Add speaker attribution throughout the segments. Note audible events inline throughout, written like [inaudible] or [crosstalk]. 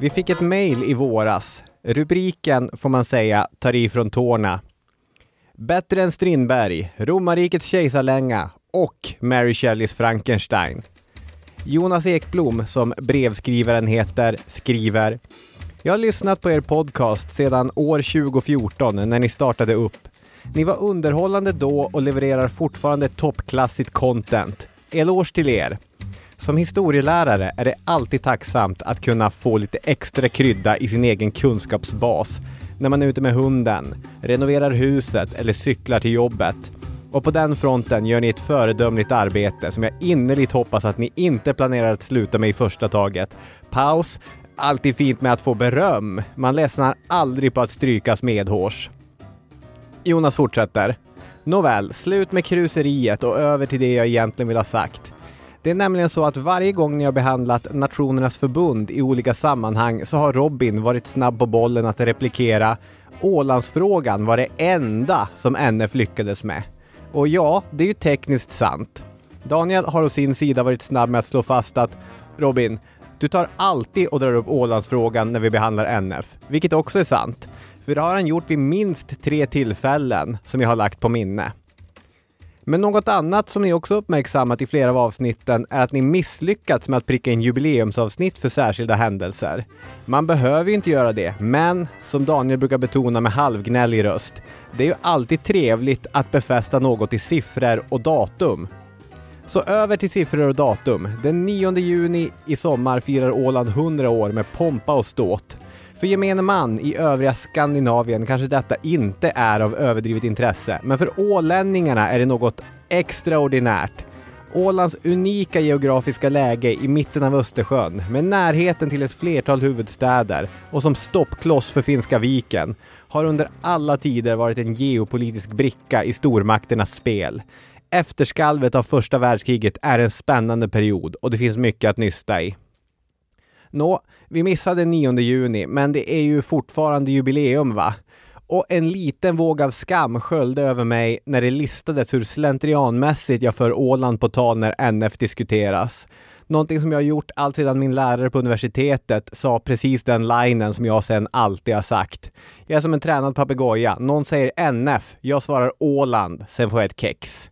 Speaker 1: Vi fick ett mejl i våras. Rubriken, får man säga, tar i från tårna. Bättre än Strindberg, Romarrikets kejsarlänga och Mary Shelleys Frankenstein. Jonas Ekblom, som brevskrivaren heter, skriver jag har lyssnat på er podcast sedan år 2014 när ni startade upp. Ni var underhållande då och levererar fortfarande toppklassigt content. Eloge till er! Som historielärare är det alltid tacksamt att kunna få lite extra krydda i sin egen kunskapsbas när man är ute med hunden, renoverar huset eller cyklar till jobbet. Och på den fronten gör ni ett föredömligt arbete som jag innerligt hoppas att ni inte planerar att sluta med i första taget. Paus. Alltid fint med att få beröm. Man ledsnar aldrig på att strykas medhårs. Jonas fortsätter. Nåväl, slut med kruseriet och över till det jag egentligen vill ha sagt. Det är nämligen så att varje gång ni har behandlat Nationernas förbund i olika sammanhang så har Robin varit snabb på bollen att replikera Ålandsfrågan var det enda som NF lyckades med. Och ja, det är ju tekniskt sant. Daniel har å sin sida varit snabb med att slå fast att Robin, du tar alltid och drar upp Ålandsfrågan när vi behandlar NF, vilket också är sant. För det har han gjort vid minst tre tillfällen som jag har lagt på minne. Men något annat som ni också uppmärksammat i flera av avsnitten är att ni misslyckats med att pricka in jubileumsavsnitt för särskilda händelser. Man behöver ju inte göra det, men som Daniel brukar betona med halvgnällig röst, det är ju alltid trevligt att befästa något i siffror och datum. Så över till siffror och datum. Den 9 juni i sommar firar Åland 100 år med pompa och ståt. För gemene man i övriga Skandinavien kanske detta inte är av överdrivet intresse, men för ålänningarna är det något extraordinärt. Ålands unika geografiska läge i mitten av Östersjön med närheten till ett flertal huvudstäder och som stoppkloss för Finska viken har under alla tider varit en geopolitisk bricka i stormakternas spel. Efterskalvet av första världskriget är en spännande period och det finns mycket att nysta i. Nå, vi missade 9 juni, men det är ju fortfarande jubileum va? Och en liten våg av skam sköljde över mig när det listades hur slentrianmässigt jag för Åland på tal när NF diskuteras. Någonting som jag har gjort allt sedan min lärare på universitetet sa precis den linen som jag sen alltid har sagt. Jag är som en tränad papegoja. Någon säger NF, jag svarar Åland, sen får jag ett kex.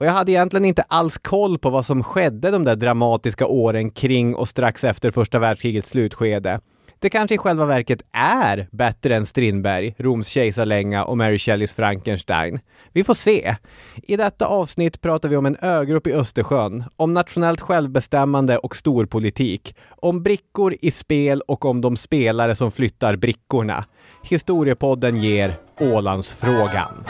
Speaker 1: Och jag hade egentligen inte alls koll på vad som skedde de där dramatiska åren kring och strax efter första världskrigets slutskede. Det kanske i själva verket är bättre än Strindberg, Roms kejsarlänga och Mary Shelleys Frankenstein. Vi får se. I detta avsnitt pratar vi om en ögrupp i Östersjön, om nationellt självbestämmande och storpolitik, om brickor i spel och om de spelare som flyttar brickorna. Historiepodden ger Ålandsfrågan.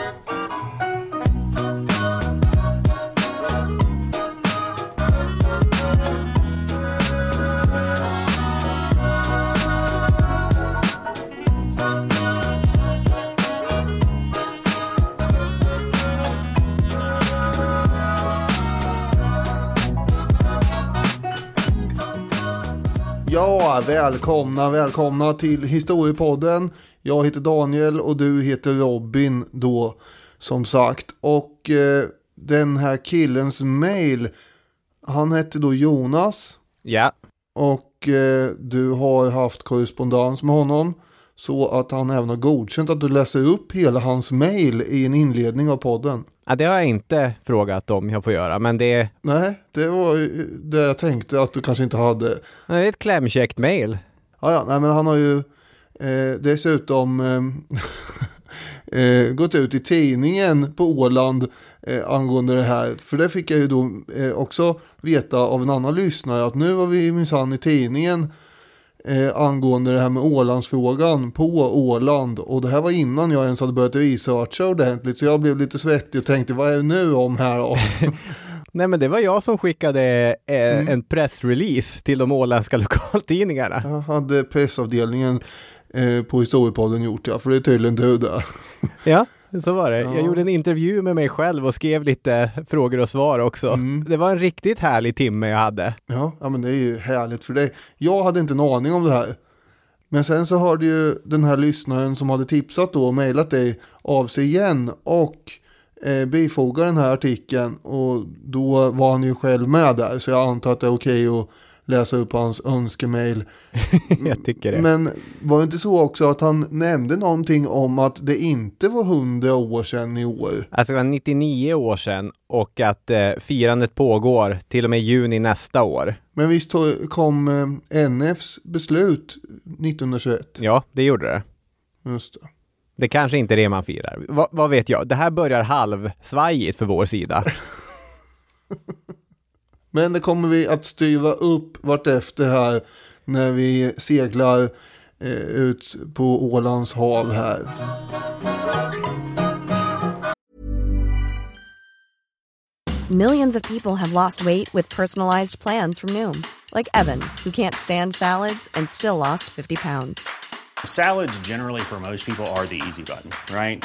Speaker 2: Ja, välkomna, välkomna till Historiepodden. Jag heter Daniel och du heter Robin då, som sagt. Och eh, den här killens mail, han hette då Jonas.
Speaker 1: Ja.
Speaker 2: Och eh, du har haft korrespondens med honom. Så att han även har godkänt att du läser upp hela hans mail i en inledning av podden.
Speaker 1: Ja, det har jag inte frågat om jag får göra, men det,
Speaker 2: Nej, det var ju det jag tänkte att du kanske inte hade.
Speaker 1: det är ett klämkäckt mail.
Speaker 2: Ja, ja, nej, men han har ju eh, dessutom eh, [laughs] eh, gått ut i tidningen på Åland eh, angående det här. För det fick jag ju då eh, också veta av en annan lyssnare att nu var vi minsann i tidningen eh, angående det här med Ålandsfrågan på Åland. Och det här var innan jag ens hade börjat researcha ordentligt. Så jag blev lite svettig och tänkte vad är det nu om här då? [laughs]
Speaker 1: Nej, men det var jag som skickade eh,
Speaker 2: Mm.
Speaker 1: en pressrelease till de åländska [laughs] lokaltidningarna.
Speaker 2: Jag hade pressavdelningen eh, på historiepodden gjort ja, för det är tydligen du där.
Speaker 1: Ja, så var det.
Speaker 2: Ja.
Speaker 1: Jag gjorde en intervju med mig själv och skrev lite frågor och svar också.
Speaker 2: Mm.
Speaker 1: Det var en riktigt härlig timme jag hade.
Speaker 2: Ja, ja, men det är ju härligt för dig. Jag hade inte en aning om det här. Men sen så hörde ju den här lyssnaren som hade tipsat då och mejlat dig av sig igen och eh, bifogar den här artikeln och då var han ju själv med där så jag antar att det är okej att läsa upp hans önskemail. [laughs]
Speaker 1: jag tycker det.
Speaker 2: Men var det inte så också att han nämnde någonting om att det inte var 100 år sedan i år?
Speaker 1: Alltså det var 99 år sedan och att eh, firandet pågår till och med juni nästa år.
Speaker 2: Men visst kom eh, NFs beslut 1921?
Speaker 1: Ja, det gjorde det.
Speaker 2: Just det.
Speaker 1: Det kanske inte är det man firar. Va, vad vet jag? Det här börjar halvsvajigt för vår sida. [laughs]
Speaker 2: Men det kommer vi att styra upp vartefter här när vi seglar eh, ut på Ålands hav här.
Speaker 3: Millions of people have lost weight with personalized plans from Noom, like Evan, who can't stand salads and still lost 50 pounds.
Speaker 4: Salads, generally, for most people, are the easy button, right?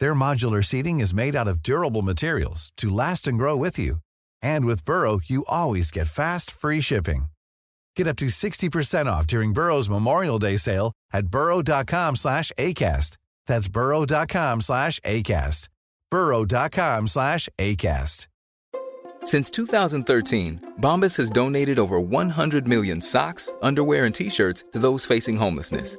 Speaker 5: Their modular seating is made out of durable materials to last and grow with you. And with Burrow, you always get fast, free shipping. Get up to 60% off during Burrow's Memorial Day sale at burrow.com slash ACAST. That's burrow.com slash ACAST. burrow.com slash ACAST.
Speaker 6: Since 2013, Bombas has donated over 100 million socks, underwear, and t-shirts to those facing homelessness.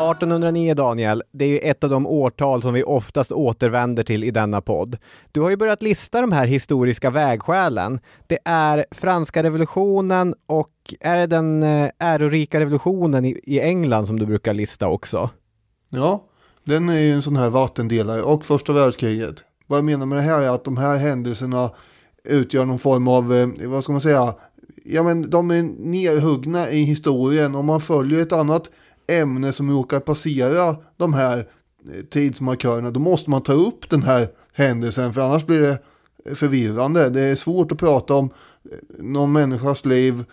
Speaker 1: 1809 Daniel, det är ju ett av de årtal som vi oftast återvänder till i denna podd. Du har ju börjat lista de här historiska vägskälen. Det är franska revolutionen och är det den eh, ärorika revolutionen i, England som du brukar lista också?
Speaker 2: Ja, den är ju en sån här vattendelare och första världskriget. Vad jag menar med det här är att de här händelserna utgör någon form av, eh, vad ska man säga, ja men de är nerhuggna i historien. Om man följer ett annat ämne som råkar passera de här eh, tidsmarkörerna, då måste man ta upp den här händelsen, för annars blir det eh, förvirrande. Det är svårt att prata om eh, någon människas liv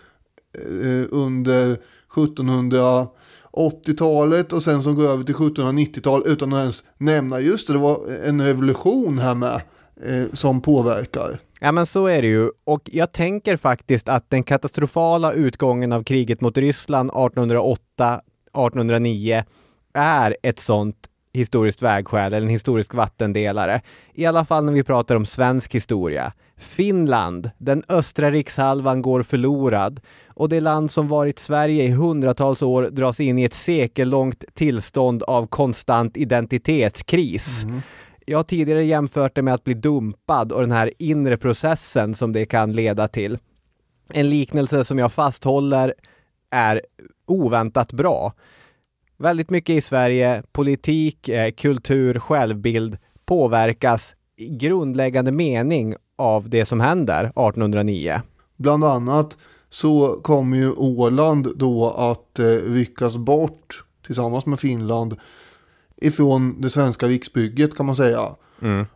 Speaker 2: under 1780-talet och sen som går över till 1790-tal utan att ens nämna just det, det var en revolution här med som påverkar.
Speaker 1: Ja men så är det ju och jag tänker faktiskt att den katastrofala utgången av kriget mot Ryssland 1808 1809 är ett sånt historiskt vägskäl eller en historisk vattendelare. I alla fall när vi pratar om svensk historia. Finland, den östra rikshalvan går förlorad och det land som varit Sverige i hundratals år dras in i ett sekellångt tillstånd av konstant identitetskris. Jag har tidigare jämfört det med att bli dumpad och den här inre processen som det kan leda till. En liknelse som jag fasthåller är oväntat bra. Väldigt mycket i Sverige, politik, eh, kultur, självbild påverkas i grundläggande mening av det som händer 1809.
Speaker 2: Bland annat så kommer ju Åland då att eh, ryckas bort tillsammans med Finland ifrån det svenska riksbygget kan man säga.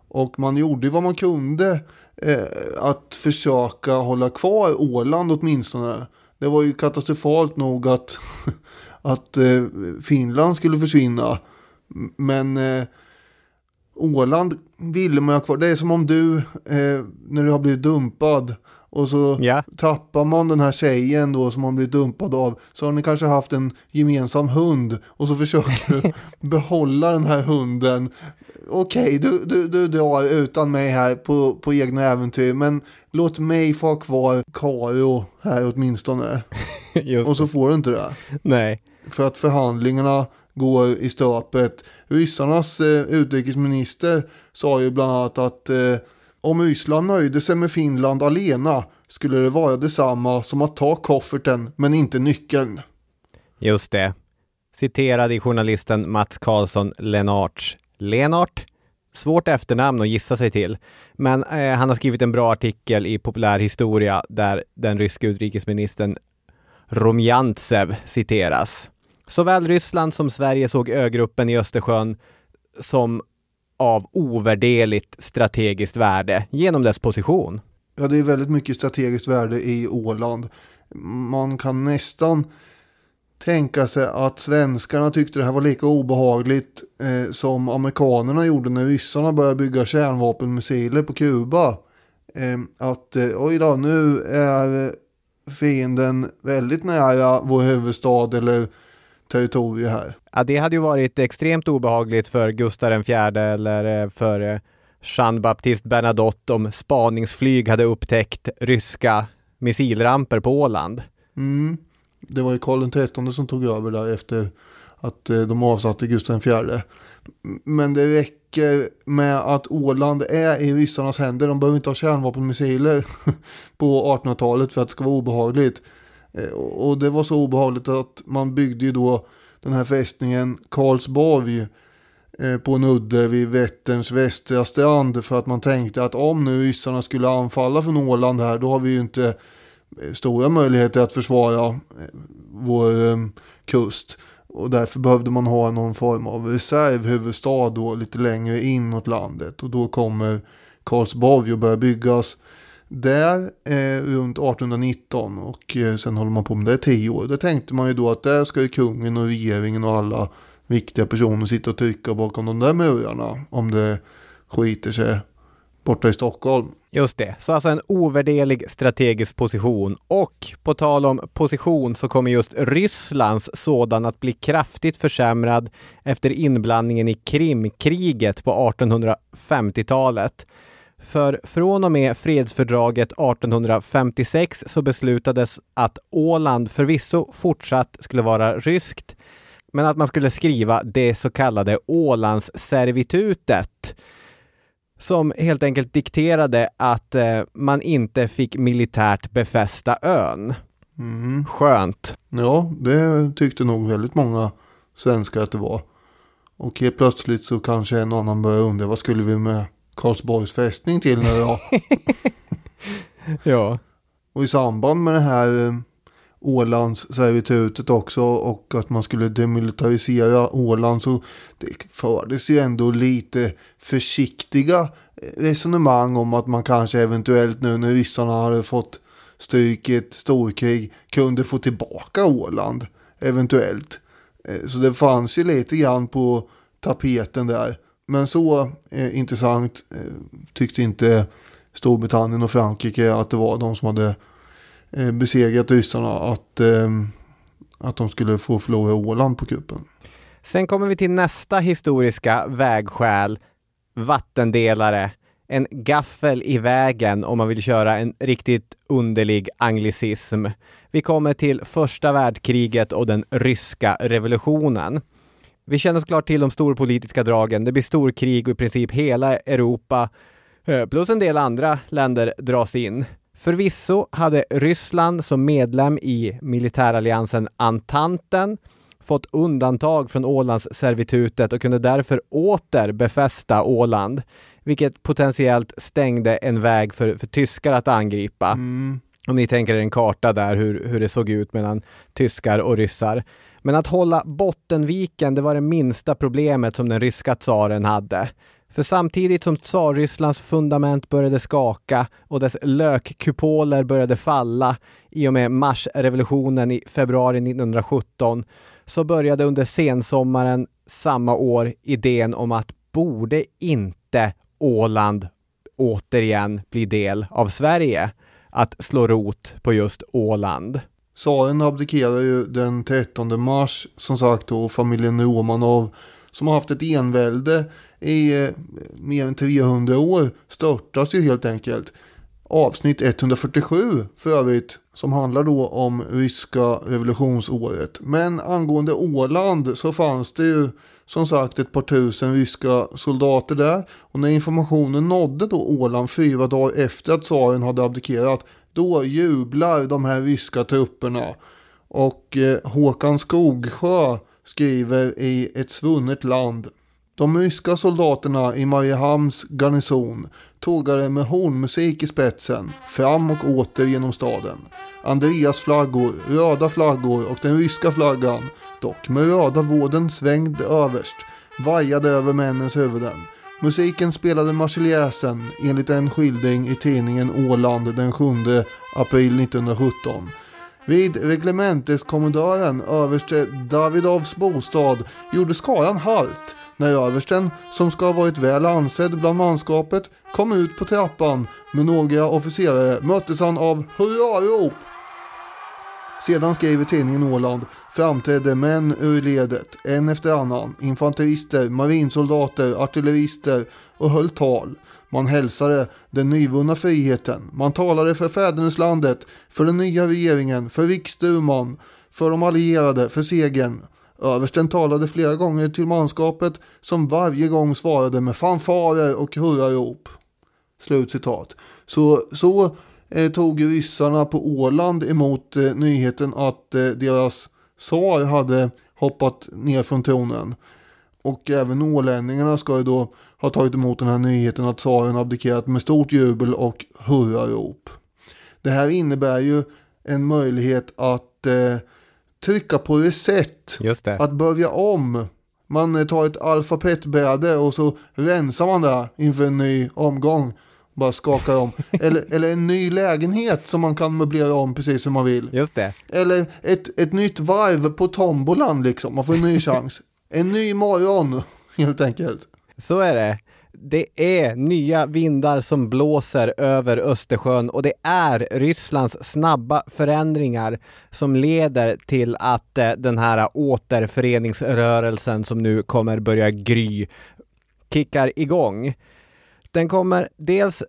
Speaker 2: Och man gjorde vad man kunde eh, att försöka hålla kvar Åland åtminstone. Det var ju katastrofalt nog att, [laughs] att eh, Finland skulle försvinna. Men eh, Åland ville man ha kvar. Det är som om du, eh, när du har blivit dumpad och så
Speaker 1: Ja.
Speaker 2: tappar man den här tjejen då som man blivit dumpad av. Så har ni kanske haft en gemensam hund och så försöker du [laughs] behålla den här hunden. Okej, du, du, du drar utan mig här på, på egna äventyr. Men låt mig få ha kvar Karo här åtminstone. [laughs] Och så får du inte det.
Speaker 1: Nej.
Speaker 2: För att förhandlingarna går i stöpet. Ryssarnas eh, utrikesminister sa ju bland annat att eh, om Ryssland nöjde sig med Finland alena skulle det vara detsamma som att ta kofferten men inte nyckeln.
Speaker 1: Just det. Citerad i journalisten Mats Karlsson Lenarts. Lenart? Svårt efternamn att gissa sig till. Men eh, han har skrivit en bra artikel i Populär historia där den ryske utrikesministern Romjantsev citeras. Såväl Ryssland som Sverige såg ögruppen i Östersjön som av ovärderligt strategiskt värde genom dess position.
Speaker 2: Ja, det är väldigt mycket strategiskt värde i Åland. Man kan nästan tänka sig att svenskarna tyckte det här var lika obehagligt eh, som amerikanerna gjorde när ryssarna började bygga kärnvapenmissiler på Kuba. Eh, att eh, oj då, nu är eh, fienden väldigt nära vår huvudstad eller territorium här.
Speaker 1: Ja, det hade ju varit extremt obehagligt för Gustav IV eller eh, för eh, Jean-Baptiste Bernadotte om spaningsflyg hade upptäckt ryska missilramper på Åland.
Speaker 2: Mm. Det var ju Karl XIII som tog över där efter att eh, de avsatte Gustav IV. Men det räcker med att Åland är i ryssarnas händer. De behöver inte ha kärnvapenmissiler [laughs] på 1800-talet för att det ska vara obehagligt. Eh, och det var så obehagligt att man byggde ju då den här fästningen Karlsborg eh, på en udde vid Vätterns västra strand för att man tänkte att om nu ryssarna skulle anfalla från Åland här då har vi ju inte eh, stora möjligheter att försvara vår kust. Och därför behövde man ha någon form av reservhuvudstad då lite längre inåt landet. Och då kommer Karlsborg att börja byggas där eh, runt 1819 och eh, sen håller man på med det i tio år. Där tänkte man ju då att där ska ju kungen och regeringen och alla viktiga personer sitta och trycka bakom de där murarna om det skiter sig borta i Stockholm.
Speaker 1: Just det, så alltså en ovärderlig strategisk position. Och på tal om position så kommer just Rysslands sådan att bli kraftigt försämrad efter inblandningen i Krimkriget på 1850-talet. För från och med fredsfördraget 1856 så beslutades att Åland förvisso fortsatt skulle vara ryskt, men att man skulle skriva det så kallade Ålandsservitutet som helt enkelt dikterade att eh, man inte fick militärt befästa ön.
Speaker 2: Mm.
Speaker 1: Skönt.
Speaker 2: Ja, det tyckte nog väldigt många svenskar att det var. Och helt plötsligt så kanske en annan börjar undra vad skulle vi med Karlsborgs fästning till nu [laughs] då?
Speaker 1: ja.
Speaker 2: Och i samband med det här eh, Ålandsservitutet också och att man skulle demilitarisera Åland så det fördes ju ändå lite försiktiga resonemang om att man kanske eventuellt nu när ryssarna hade fått stryk i ett storkrig kunde få tillbaka Åland eventuellt. Eh, så det fanns ju lite grann på tapeten där. Men så eh, intressant eh, tyckte inte Storbritannien och Frankrike att det var de som hade eh, besegrat ryssarna att, eh, att de skulle få förlora Åland på kuppen.
Speaker 1: Sen kommer vi till nästa historiska vägskäl, vattendelare. En gaffel i vägen om man vill köra en riktigt underlig anglicism. Vi kommer till första världskriget och den ryska revolutionen. Vi känner såklart till de storpolitiska dragen. Det blir storkrig och i princip hela Europa eh, plus en del andra länder dras in. Förvisso hade Ryssland som medlem i militäralliansen Antanten fått undantag från Ålandsservitutet och kunde därför åter befästa Åland, vilket potentiellt stängde en väg för, för tyskar att angripa.
Speaker 2: Mm.
Speaker 1: Om ni tänker er en karta där hur, hur det såg ut mellan tyskar och ryssar. Men att hålla Bottenviken, det var det minsta problemet som den ryska tsaren hade. För samtidigt som Tsarrysslands fundament började skaka och dess lökkupoler började falla i och med marsrevolutionen i februari 1917 så började under sensommaren samma år idén om att borde inte Åland återigen bli del av Sverige att slå rot på just Åland.
Speaker 2: Tsaren abdikerar ju den 13 mars som sagt då familjen Romanov som har haft ett envälde i eh, mer än 300 år störtas ju helt enkelt. Avsnitt 147 för övrigt som handlar då om ryska revolutionsåret. Men angående Åland så fanns det ju som sagt ett par tusen ryska soldater där. Och när informationen nådde då Åland fyra dagar efter att tsaren hade abdikerat, då jublar de här ryska trupperna. Och eh, Håkan Skogsjö skriver i Ett svunnet land. De ryska soldaterna i Mariehamns garnison tågade med hornmusik i spetsen fram och åter genom staden. Andreas flaggor, röda flaggor och den ryska flaggan, dock med röda vården svängd överst, vajade över männens huvuden. Musiken spelade Marseljäsen enligt en skildring i tidningen Åland den 7 april 1917. Vid reglementeskommendören överste Davidovs bostad gjorde skaran halt när översten, som ska ha varit väl ansedd bland manskapet, kom ut på trappan med några officerare möttes han av hurrarop. Sedan skriver tidningen Åland framträdde män ur ledet, en efter annan, infanterister, marinsoldater, artillerister och höll tal. Man hälsade den nyvunna friheten. Man talade för fäderneslandet, för den nya regeringen, för riksduman, för de allierade, för segern. Översten talade flera gånger till manskapet som varje gång svarade med fanfarer och hurrarop. Slutcitat. Så, så eh, tog ryssarna på Åland emot eh, nyheten att eh, deras tsar hade hoppat ner från tronen. Och även ålänningarna ska ju då ha tagit emot den här nyheten att tsaren abdikerat med stort jubel och hurrarop. Det här innebär ju en möjlighet att eh, trycka på reset.
Speaker 1: Det.
Speaker 2: Att börja om. Man tar ett alfabetbräde och så rensar man där inför en ny omgång. Bara skakar om. [laughs] eller, eller en ny lägenhet som man kan möblera om precis som man vill.
Speaker 1: Just det.
Speaker 2: Eller ett, ett nytt varv på tombolan liksom. Man får en ny [laughs] chans. En ny morgon helt enkelt.
Speaker 1: Så är det. Det är nya vindar som blåser över Östersjön och det är Rysslands snabba förändringar som leder till att eh, den här återföreningsrörelsen som nu kommer börja gry kickar igång. Den kommer dels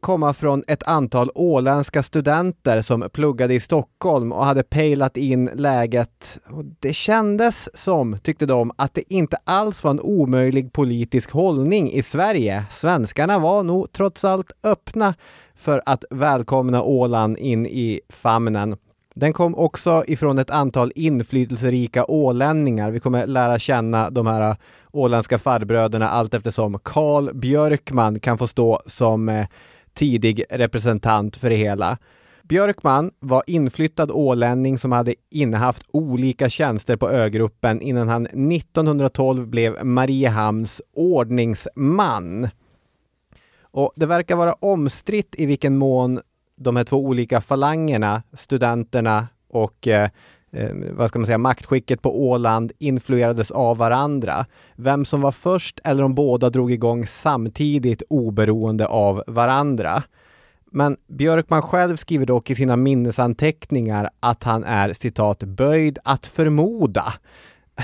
Speaker 1: komma från ett antal åländska studenter som pluggade i Stockholm och hade pejlat in läget. Det kändes som, tyckte de, att det inte alls var en omöjlig politisk hållning i Sverige. Svenskarna var nog trots allt öppna för att välkomna Åland in i famnen. Den kom också ifrån ett antal inflytelserika ålänningar. Vi kommer lära känna de här äh, åländska farbröderna allt eftersom. Karl Björkman kan få stå som äh, tidig representant för det hela. Björkman var inflyttad ålänning som hade innehaft olika tjänster på ögruppen innan han 1912 blev Mariehamns ordningsman. Och det verkar vara omstritt i vilken mån de här två olika falangerna, studenterna och eh, eh, vad ska man säga, maktskicket på Åland influerades av varandra. Vem som var först eller om båda drog igång samtidigt oberoende av varandra. Men Björkman själv skriver dock i sina minnesanteckningar att han är citat böjd att förmoda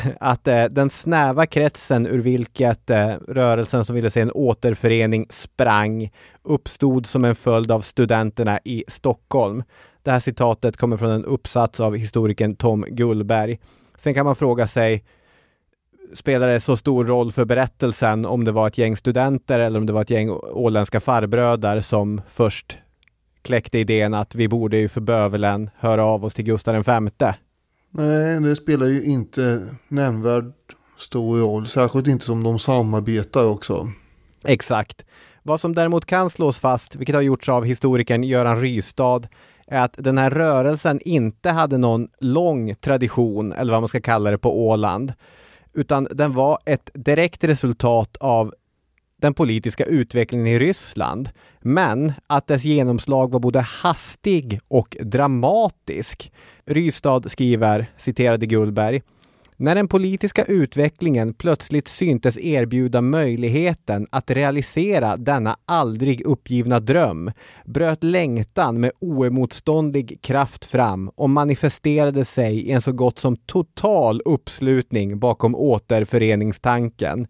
Speaker 1: [laughs] att eh, den snäva kretsen ur vilket eh, rörelsen som ville se en återförening sprang uppstod som en följd av studenterna i Stockholm. Det här citatet kommer från en uppsats av historikern Tom Gullberg. Sen kan man fråga sig, spelar det så stor roll för berättelsen om det var ett gäng studenter eller om det var ett gäng åländska farbröder som först kläckte idén att vi borde ju för bövelen höra av oss till Gustav V.
Speaker 2: Nej, det spelar ju inte nämnvärd stor roll. Särskilt inte som de samarbetar också.
Speaker 1: Exakt. Vad som däremot kan slås fast, vilket har gjorts av historikern Göran Rystad, är att den här rörelsen inte hade någon lång tradition, eller vad man ska kalla det, på Åland. Utan den var ett direkt resultat av den politiska utvecklingen i Ryssland. Men att dess genomslag var både hastig och dramatisk. Rystad skriver, citerade Gullberg, när den politiska utvecklingen plötsligt syntes erbjuda möjligheten att realisera denna aldrig uppgivna dröm bröt längtan med oemotståndlig kraft fram och manifesterade sig i en så gott som total uppslutning bakom återföreningstanken.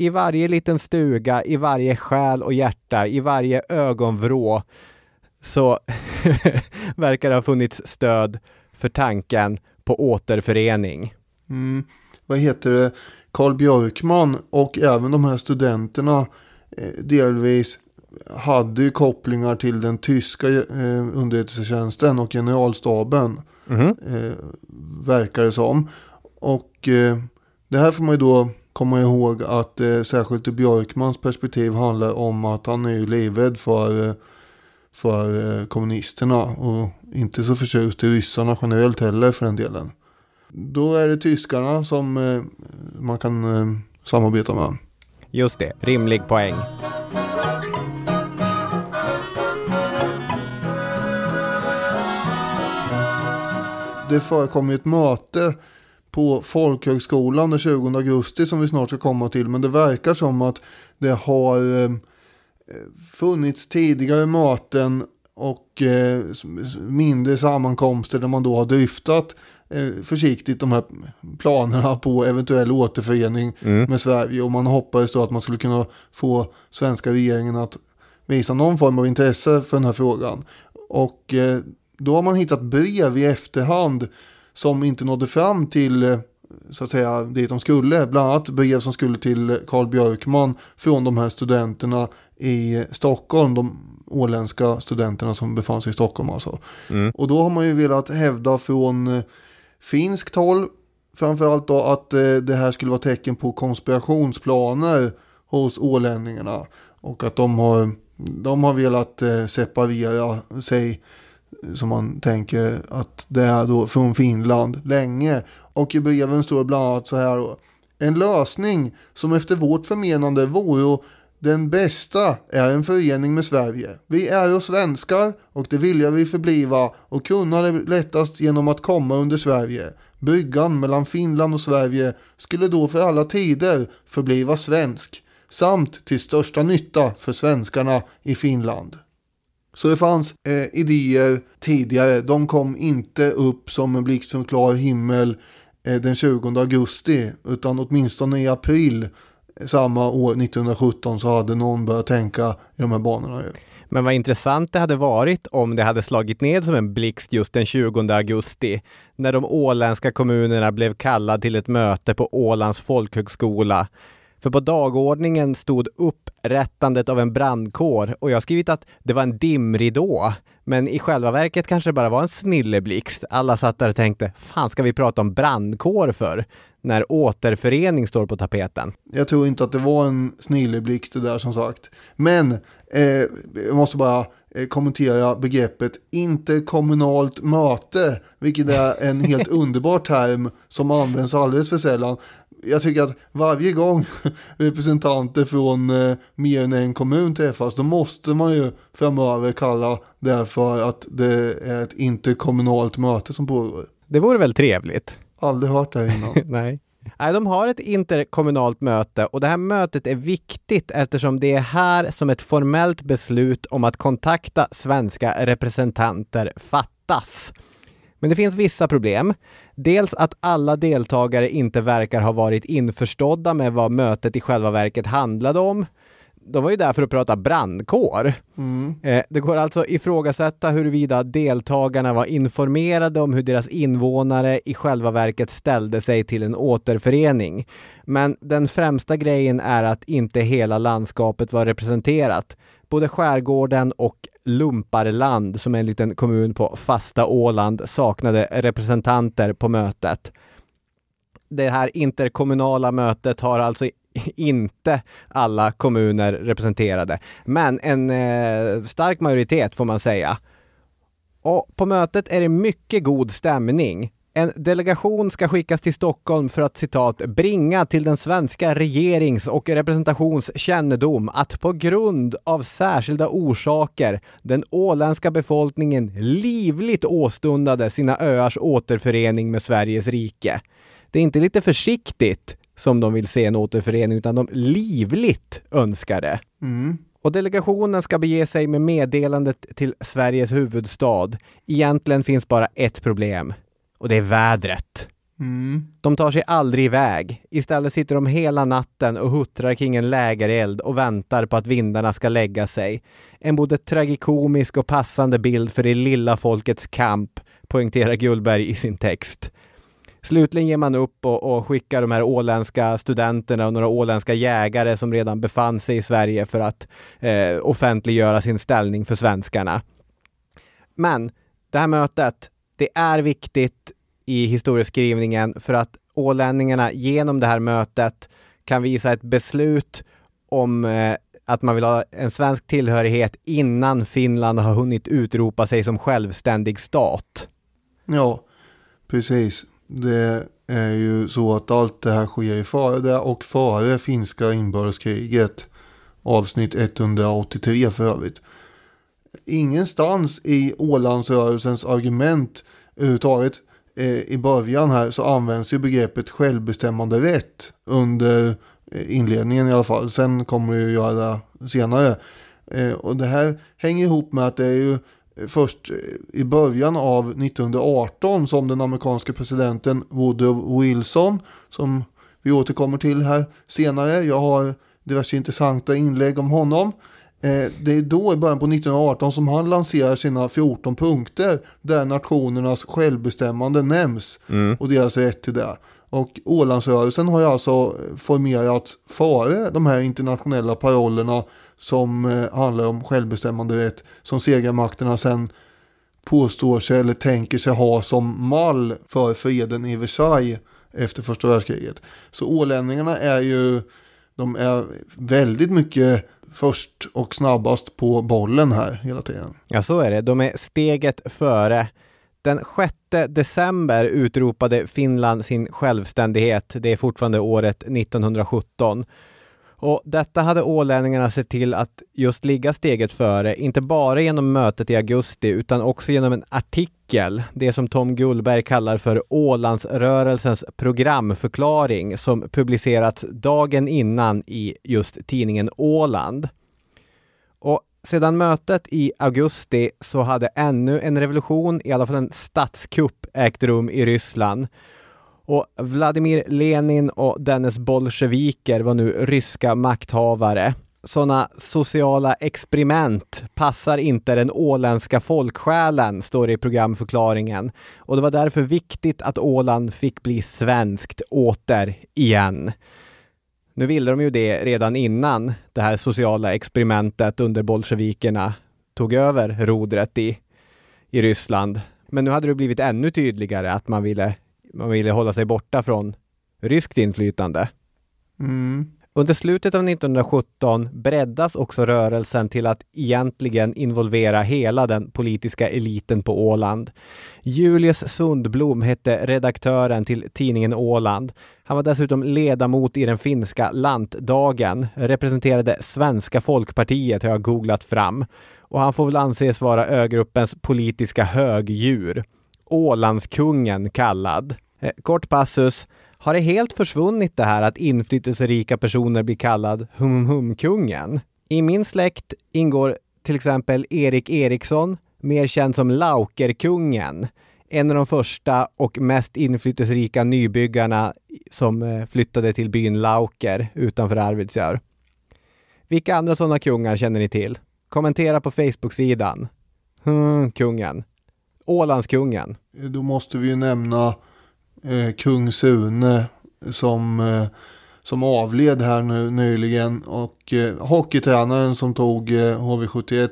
Speaker 1: I varje liten stuga, i varje själ och hjärta, i varje ögonvrå så [laughs] verkar det ha funnits stöd för tanken på återförening.
Speaker 2: Mm. Vad heter det? Karl Björkman och även de här studenterna eh, delvis hade ju kopplingar till den tyska eh, underrättelsetjänsten och generalstaben. Eh, verkar det som. Och eh, det här får man ju då komma ihåg att eh, särskilt ur Björkmans perspektiv handlar om att han är ju livrädd för, eh, för eh, kommunisterna och inte så förtjust i ryssarna generellt heller för den delen. Då är det tyskarna som eh, man kan eh, samarbeta med.
Speaker 1: Just det, rimlig poäng.
Speaker 2: Det förekom ett möte på Folkhögskolan den 20 augusti som vi snart ska komma till. Men det verkar som att det har eh, funnits tidigare möten och eh, mindre sammankomster där man då har dryftat eh, försiktigt de här planerna på eventuell återförening med Sverige. Och man hoppades då att man skulle kunna få svenska regeringen att visa någon form av intresse för den här frågan. Och eh, då har man hittat brev i efterhand som inte nådde fram till eh, så att säga dit de skulle. Bland annat brev som skulle till Karl Björkman från de här studenterna i Stockholm. De åländska studenterna som befann sig i Stockholm alltså. Och då har man ju velat hävda från eh, finskt håll framförallt då att eh, det här skulle vara tecken på konspirationsplaner hos ålänningarna. Och att de har, de har velat separera sig som man tänker att det är då från Finland länge. Och i breven står det bland annat så här då. En lösning som efter vårt förmenande vore den bästa är en förening med Sverige. Vi är oss svenskar och det vilja vi förbliva och kunna det lättast genom att komma under Sverige. Bryggan mellan Finland och Sverige skulle då för alla tider förbliva svensk samt till största nytta för svenskarna i Finland. Så det fanns eh, idéer tidigare. De kom inte upp som en blixt från klar himmel eh, den 20 augusti. Utan åtminstone i april eh, samma år 1917 så hade någon börjat tänka i de här banorna.
Speaker 1: Men vad intressant det hade varit om det hade slagit ned som en blixt just den 20 augusti när de åländska kommunerna blev kallade till ett möte på Ålands folkhögskola. För på dagordningen stod upprättandet av en brandkår och jag har skrivit att det var en dimridå. Men i själva verket kanske det bara var en snilleblixt. Alla satt där och tänkte, fan ska vi prata om brandkår för? När återförening står på tapeten.
Speaker 2: Jag tror inte att det var en snilleblixt det där som sagt. Men eh, jag måste bara eh, kommentera begreppet interkommunalt möte. Vilket är en helt [laughs] underbar term som används alldeles för sällan. Jag tycker att varje gång [laughs] representanter från eh, mer än en kommun träffas då måste man ju framöver kalla det för att det är ett interkommunalt möte som pågår.
Speaker 1: Det vore väl trevligt?
Speaker 2: Aldrig hört det innan. [laughs]
Speaker 1: Nej. Nej, de har ett interkommunalt möte och det här mötet är viktigt eftersom det är här som ett formellt beslut om att kontakta svenska representanter fattas. Men det finns vissa problem. Dels att alla deltagare inte verkar ha varit införstådda med vad mötet i själva verket handlade om. De var ju där för att prata brandkår. Eh, det går alltså ifrågasätta huruvida deltagarna var informerade om hur deras invånare i själva verket ställde sig till en återförening. Men den främsta grejen är att inte hela landskapet var representerat. Både skärgården och Lumparland, som är en liten kommun på fasta Åland, saknade representanter på mötet. Det här interkommunala mötet har alltså [laughs] inte alla kommuner representerade, men en eh, stark majoritet får man säga. Och på mötet är det mycket god stämning. En delegation ska skickas till Stockholm för att citat bringa till den svenska regerings och representations kännedom att på grund av särskilda orsaker den åländska befolkningen livligt åstundade sina öars återförening med Sveriges rike. Det är inte lite försiktigt som de vill se en återförening utan de livligt önskar det. Och delegationen ska bege sig med meddelandet till Sveriges huvudstad. Egentligen finns bara ett problem och det är vädret. De tar sig aldrig iväg. Istället sitter de hela natten och huttrar kring en lägereld och väntar på att vindarna ska lägga sig. En både tragikomisk och passande bild för det lilla folkets kamp, poängterar Gullberg i sin text. Slutligen ger man upp och, och, skickar de här åländska studenterna och några åländska jägare som redan befann sig i Sverige för att eh, offentliggöra sin ställning för svenskarna. Men det här mötet, det är viktigt i historieskrivningen för att ålänningarna genom det här mötet kan visa ett beslut om eh, att man vill ha en svensk tillhörighet innan Finland har hunnit utropa sig som självständig stat.
Speaker 2: Ja, precis. Det är ju så att allt det här sker i före och före finska inbördeskriget. Avsnitt 183 för övrigt. Ingenstans i Ålandsrörelsens argument överhuvudtaget eh, i början här så används ju begreppet självbestämmande rätt under eh, inledningen i alla fall. Sen kommer det ju göra det senare. Eh, och det här hänger ihop med att det är ju först i början av 1918 som den amerikanska presidenten Woodrow Wilson, som vi återkommer till här senare, jag har diverse intressanta inlägg om honom. Eh, det är då i början på 1918 som han lanserar sina 14 punkter där nationernas självbestämmande nämns mm. och deras rätt till det. Och Ålandsrörelsen har ju alltså formerats före de här internationella parollerna som eh, handlar om självbestämmande rätt som segermakterna sen påstår sig eller tänker sig ha som mall för freden i Versailles efter första världskriget. Så ålänningarna är ju, de är väldigt mycket först och snabbast på bollen här hela tiden.
Speaker 1: Ja, så är det. De är steget före. Den 6 december utropade Finland sin självständighet. Det är fortfarande året 1917. Och detta hade ålänningarna sett till att just ligga steget före, inte bara genom mötet i augusti utan också genom en artikel, det som Tom Gullberg kallar för Ålandsrörelsens programförklaring som publicerats dagen innan i just tidningen Åland. Och sedan mötet i augusti så hade ännu en revolution, i alla fall en statskupp, ägt rum i Ryssland och Vladimir Lenin och dennes bolsjeviker var nu ryska makthavare. Sådana sociala experiment passar inte den åländska folksjälen, står det i programförklaringen. Och det var därför viktigt att Åland fick bli svenskt åter igen. Nu ville de ju det redan innan det här sociala experimentet under bolsjevikerna tog över rodret i, i Ryssland. Men nu hade det blivit ännu tydligare att man ville man ville hålla sig borta från ryskt inflytande. Mm. Under slutet av 1917 breddas också rörelsen till att egentligen involvera hela den politiska eliten på Åland. Julius Sundblom hette redaktören till tidningen Åland. Han var dessutom ledamot i den finska Lantdagen, representerade Svenska folkpartiet har jag googlat fram. Och han får väl anses vara ögruppens politiska högdjur. Ålandskungen kallad. Eh, kort passus. Har det helt försvunnit det här att inflytelserika personer blir kallad hum-hum-kungen? I min släkt ingår till exempel Erik Eriksson, mer känd som Laukerkungen. En av de första och mest inflytelserika nybyggarna som eh, flyttade till byn Lauker utanför Arvidsjaur. Vilka andra sådana kungar känner ni till? Kommentera på Facebook-sidan. Hmm, kungen. Ålandskungen.
Speaker 2: Då måste vi ju nämna eh, kung Sune som, eh, som avled här nu nyligen. Och eh, hockeytränaren som tog eh, HV71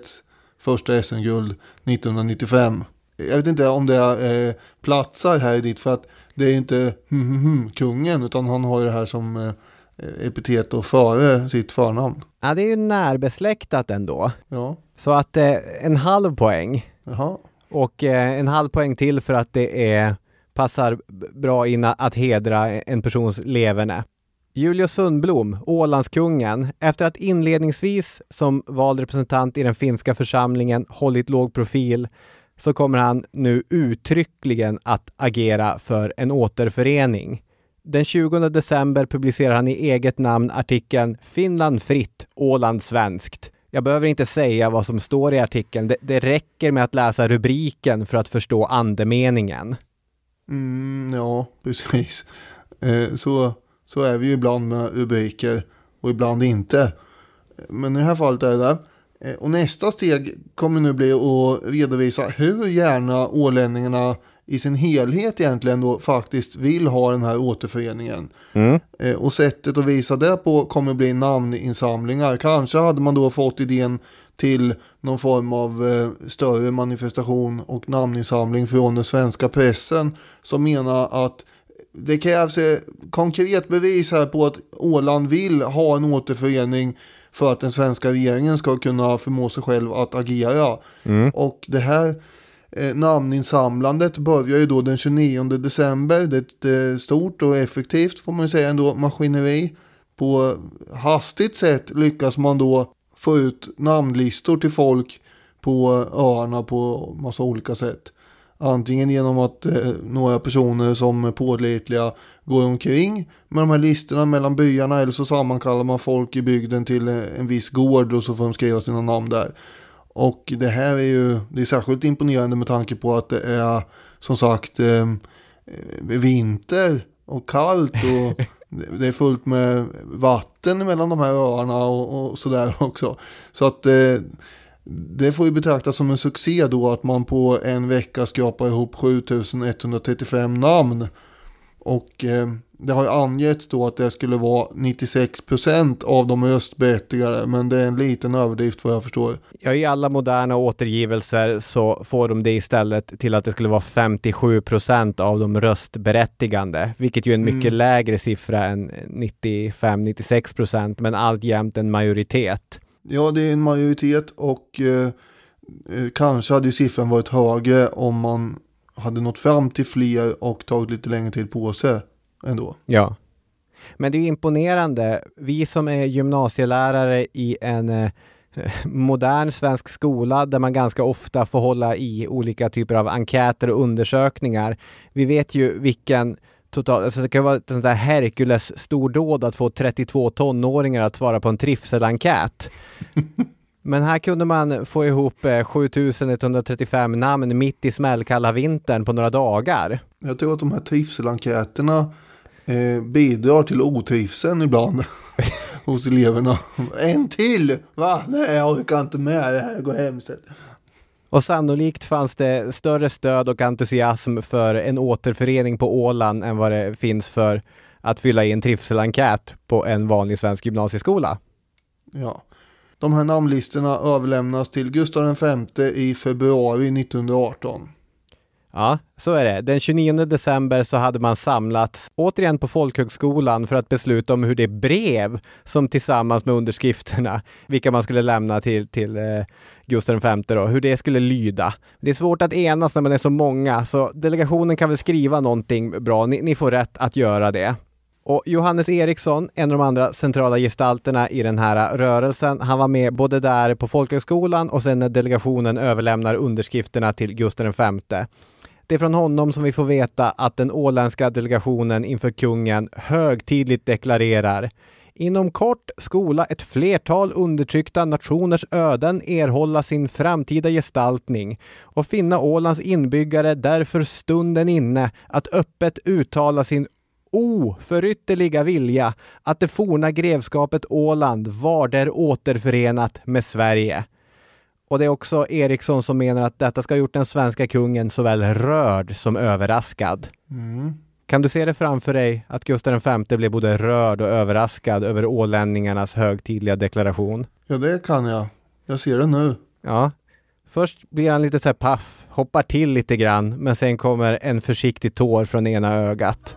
Speaker 2: första SM-guld 1995. Jag vet inte om det eh, platsar här i ditt för att det är inte kungen utan han har ju det här som eh, epitet och före sitt förnamn.
Speaker 1: Ja, det är ju närbesläktat ändå.
Speaker 2: Ja.
Speaker 1: Så att eh, en halv poäng.
Speaker 2: Jaha.
Speaker 1: Och eh, en halv poäng till för att det är passar bra in att hedra en persons leverne. Julius Sundblom, Ålandskungen, efter att inledningsvis som vald representant i den finska församlingen hållit låg profil så kommer han nu uttryckligen att agera för en återförening. Den 20 december publicerar han i eget namn artikeln Finland fritt, Åland svenskt. Jag behöver inte säga vad som står i artikeln. Det, det räcker med att läsa rubriken för att förstå andemeningen.
Speaker 2: Mm, ja, precis. Eh, så, så är vi ju ibland med rubriker och ibland inte. Men i det här fallet är det. Eh, och nästa steg kommer nu bli att redovisa hur gärna ålänningarna i sin helhet egentligen då faktiskt vill ha den här återföreningen.
Speaker 1: Mm.
Speaker 2: Eh, och sättet att visa det på kommer bli namninsamlingar. Kanske hade man då fått idén till någon form av eh, större manifestation och namninsamling från den svenska pressen som menar att det krävs eh, konkret bevis här på att Åland vill ha en återförening för att den svenska regeringen ska kunna förmå sig själv att agera.
Speaker 1: Mm.
Speaker 2: Och det här eh, namninsamlandet börjar ju då den 29 december. Det är ett eh, stort och effektivt får man ju säga ändå maskineri. På hastigt sätt lyckas man då få ut namnlistor till folk på öarna på massa olika sätt. Antingen genom att eh, några personer som är pålitliga går omkring med de här listorna mellan byarna eller så sammankallar man folk i bygden till eh, en viss gård och så får de skriva sina namn där. Och det här är ju det är särskilt imponerande med tanke på att det är som sagt eh, vinter och kallt och [laughs] det är fullt med vatten mellan de här öarna och, och sådär också. Så att eh, det får ju betraktas som en succé då att man på en vecka skrapar ihop 7135 namn. Och eh, det har ju angetts då att det skulle vara 96% av de röstberättigade. Men det är en liten överdrift vad jag förstår.
Speaker 1: Ja, i alla moderna återgivelser så får de det istället till att det skulle vara 57 procent av de röstberättigande, vilket ju är en mycket
Speaker 2: Mm.
Speaker 1: lägre siffra än 95-96 procent, men alltjämt en majoritet.
Speaker 2: Ja, det är en majoritet och eh, eh, kanske hade siffran varit högre om man hade nått fram till fler och tagit lite längre tid på sig ändå.
Speaker 1: Ja. Men det är imponerande. Vi som är gymnasielärare i en eh, [laughs] modern svensk skola där man ganska ofta får hålla i olika typer av enkäter och undersökningar. Vi vet ju vilken total, alltså det kan vara ett sånt där Herkules stordåd att få 32 tonåringar att svara på en trivselenkät. [laughs] Men här kunde man få ihop eh, 7135 namn mitt i smällkalla vintern på några dagar.
Speaker 2: Jag tror att de här trivselenkäterna eh, bidrar till otrivseln ibland [laughs] hos eleverna. En till! Va? Nej, jag orkar inte med det här. Gå hem istället.
Speaker 1: Och sannolikt fanns det större stöd och entusiasm för en återförening på Åland än vad det finns för att fylla i en trivselenkät på en vanlig svensk gymnasieskola.
Speaker 2: Ja. De här namnlistorna överlämnas till Gustav V i februari 1918.
Speaker 1: Ja, så är det. Den 29 december så hade man samlats återigen på folkhögskolan för att besluta om hur det brev som tillsammans med underskrifterna, vilka man skulle lämna till, till eh, Gustav V då, hur det skulle lyda. Det är svårt att enas när man är så många, så delegationen kan väl skriva någonting bra. Ni, ni får rätt att göra det. Och Johannes Eriksson, en av de andra centrala gestalterna i den här rörelsen, han var med både där på folkhögskolan och sen när delegationen överlämnar underskrifterna till Gustav V. Det är från honom som vi får veta att den åländska delegationen inför kungen högtidligt deklarerar Inom kort skola ett flertal undertryckta nationers öden erhålla sin framtida gestaltning och finna Ålands inbyggare därför stunden inne att öppet uttala sin oförytterliga vilja att det forna grevskapet Åland var där återförenat med Sverige. Och det är också Eriksson som menar att detta ska ha gjort den svenska kungen såväl rörd som överraskad. Kan du se det framför dig att Gustav V blev både rörd och överraskad över ålänningarnas högtidliga deklaration?
Speaker 2: Ja, det kan jag. Jag ser det nu.
Speaker 1: Ja. Först blir han lite så här paff, hoppar till lite grann, men sen kommer en försiktig tår från ena ögat.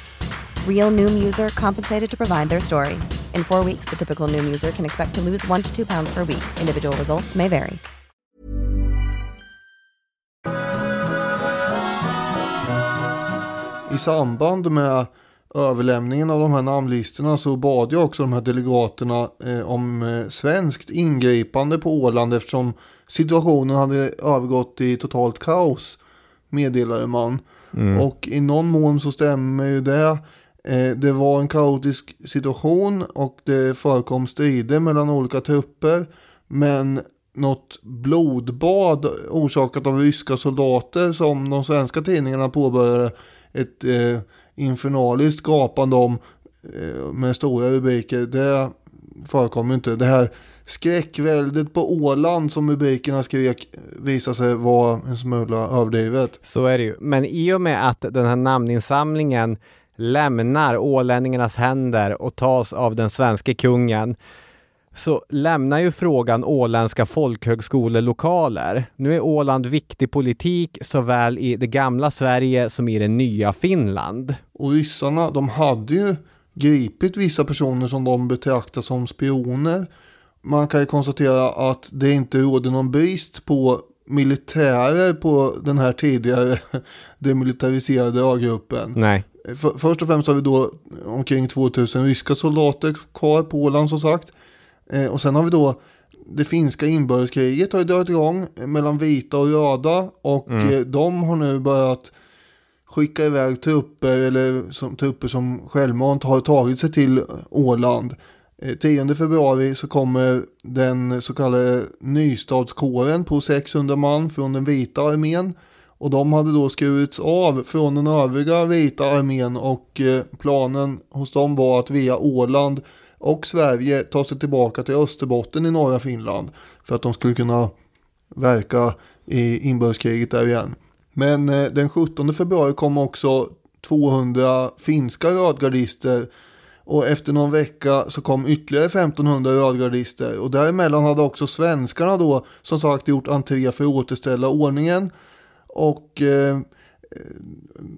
Speaker 3: Real Noom user compensated to provide their story. In four weeks, the typical Noom user can expect to lose one to two pounds per week. Individual results may vary.
Speaker 2: I samband med överlämningen av de här namnlistorna så bad jag också de här delegaterna eh, om eh, svenskt ingripande på Åland eftersom situationen hade övergått i totalt kaos, meddelade man. Och i någon mån så stämmer ju det. Eh, det var en kaotisk situation och det förekom strider mellan olika trupper. Men något blodbad orsakat av ryska soldater som de svenska tidningarna påbörjade ett eh, infernaliskt gapande om eh, med stora rubriker. Det förekom inte. Det här skräckväldet på Åland som rubrikerna skrek eh, visade sig vara en smula överdrivet.
Speaker 1: Så är det ju. Men i och med att den här namninsamlingen lämnar ålänningarnas händer och tas av den svenska kungen så lämnar ju frågan åländska folkhögskolelokaler. Nu är Åland viktig politik såväl i det gamla Sverige som i det nya Finland.
Speaker 2: Och ryssarna de hade ju gripit vissa personer som de betraktar som spioner. Man kan ju konstatera att det inte råder någon brist på militärer på den här tidigare [laughs] demilitariserade A-gruppen.
Speaker 1: Nej.
Speaker 2: För, först och främst har vi då omkring 2000 ryska soldater kvar på Åland som sagt. Eh, och sen har vi då det finska inbördeskriget har ju dragit igång mellan vita och röda och eh, de har nu börjat skicka iväg trupper eller som, trupper som självmant har tagit sig till Åland. Eh, 10 februari så kommer den så kallade nystadskåren på 600 man från den vita armén. Och de hade då skurits av från den övriga vita armén och eh, planen hos dem var att via Åland och Sverige ta sig tillbaka till Österbotten i norra Finland. För att de skulle kunna verka i inbördeskriget där igen. Men eh, den 17 februari kom också 200 finska rödgardister och efter någon vecka så kom ytterligare 1500 rödgardister och däremellan hade också svenskarna då som sagt gjort entré för att återställa ordningen. Och eh,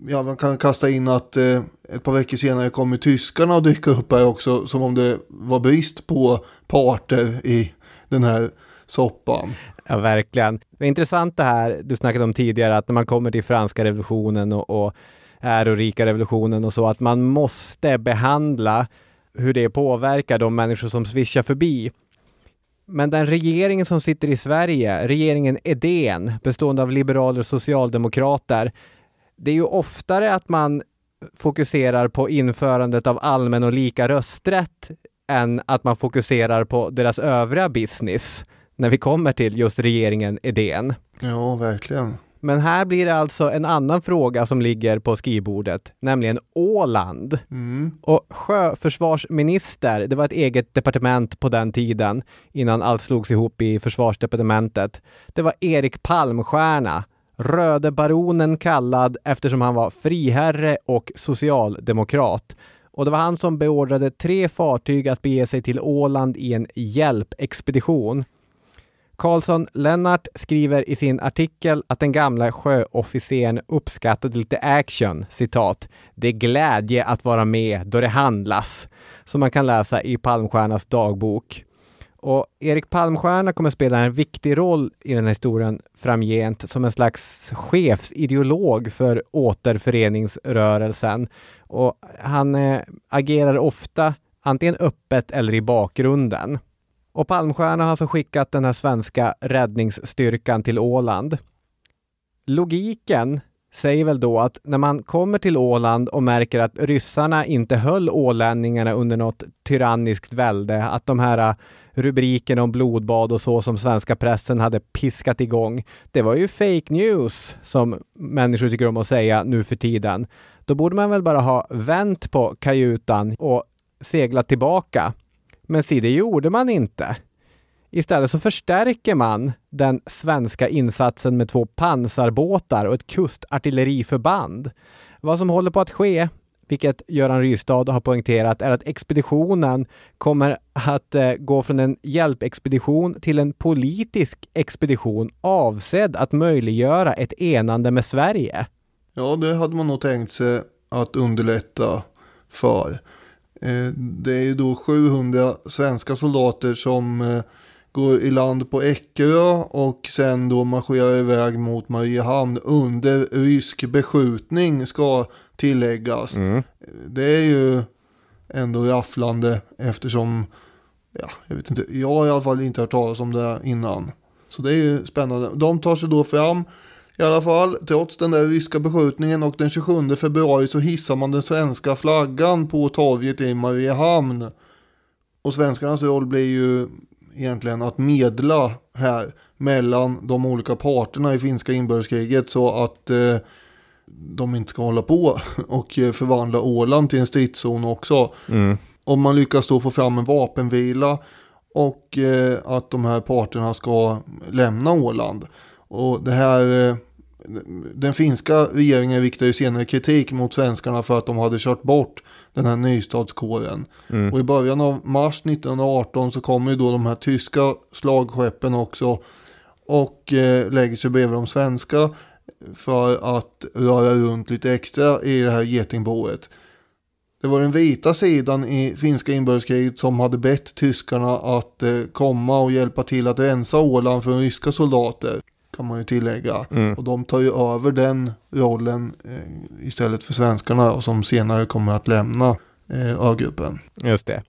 Speaker 2: ja, man kan kasta in att eh, ett par veckor senare kommer tyskarna att dyka upp här också som om det var brist på parter i den här soppan.
Speaker 1: Ja, verkligen. Det är intressant det här du snackade om tidigare, att när man kommer till franska revolutionen och, och ärorika revolutionen och så, att man måste behandla hur det påverkar de människor som svischar förbi. Men den regeringen som sitter i Sverige, regeringen Edén, bestående av liberaler och socialdemokrater, det är ju oftare att man fokuserar på införandet av allmän och lika rösträtt än att man fokuserar på deras övriga business när vi kommer till just regeringen Edén.
Speaker 2: Ja, verkligen.
Speaker 1: Men här blir det alltså en annan fråga som ligger på skrivbordet, nämligen Åland. Och sjöförsvarsminister, det var ett eget departement på den tiden, innan allt slogs ihop i försvarsdepartementet. Det var Erik Palmstierna, Röde baronen kallad eftersom han var friherre och socialdemokrat. Och det var han som beordrade tre fartyg att bege sig till Åland i en hjälpexpedition. Karlsson Lennart skriver i sin artikel att den gamla sjöofficeren uppskattade lite action, citat. Det är glädje att vara med då det handlas, som man kan läsa i Palmstiernas dagbok. Och Erik Palmstierna kommer spela en viktig roll i den här historien framgent som en slags chefsideolog för återföreningsrörelsen. Och han eh, agerar ofta antingen öppet eller i bakgrunden. Och Palmstierna har alltså skickat den här svenska räddningsstyrkan till Åland. Logiken säger väl då att när man kommer till Åland och märker att ryssarna inte höll ålänningarna under något tyranniskt välde, att de här äh, rubrikerna om blodbad och så som svenska pressen hade piskat igång, det var ju fake news som människor tycker om att säga nu för tiden. Då borde man väl bara ha vänt på kajutan och seglat tillbaka. Men se, det gjorde man inte. Istället så förstärker man den svenska insatsen med två pansarbåtar och ett kustartilleriförband. Vad som håller på att ske, vilket Göran Rystad har poängterat, är att expeditionen kommer att eh, gå från en hjälpexpedition till en politisk expedition avsedd att möjliggöra ett enande med Sverige.
Speaker 2: Ja, det hade man nog tänkt sig att underlätta för. Eh, det är ju då 700 svenska soldater som eh, går i land på Eckerö och sen då marscherar iväg mot Mariehamn under rysk beskjutning ska tilläggas. Mm. Det är ju ändå rafflande eftersom, ja, jag vet inte, jag har i alla fall inte hört talas om det innan. Så det är ju spännande. De tar sig då fram i alla fall, trots den där ryska beskjutningen och den 27 februari så hissar man den svenska flaggan på torget i Mariehamn. Och svenskarnas roll blir ju egentligen att medla här mellan de olika parterna i finska inbördeskriget så att eh, de inte ska hålla på [laughs] och förvandla Åland till en stridszon också. Mm. Om man lyckas då få fram en vapenvila och eh, att de här parterna ska lämna Åland. Och det här, eh, den finska regeringen riktade ju senare kritik mot svenskarna för att de hade kört bort den här nystadskåren. Mm. Och i början av mars 1918 så kommer ju då de här tyska slagskeppen också och eh, lägger sig bredvid de svenska för att röra runt lite extra i det här getingboet. Det var den vita sidan i finska inbördeskriget som hade bett tyskarna att eh, komma och hjälpa till att rensa Åland från ryska soldater kan man ju tillägga. Mm. Och de tar ju över den rollen eh, istället för svenskarna och som senare kommer att lämna eh, A-gruppen.
Speaker 1: Just det.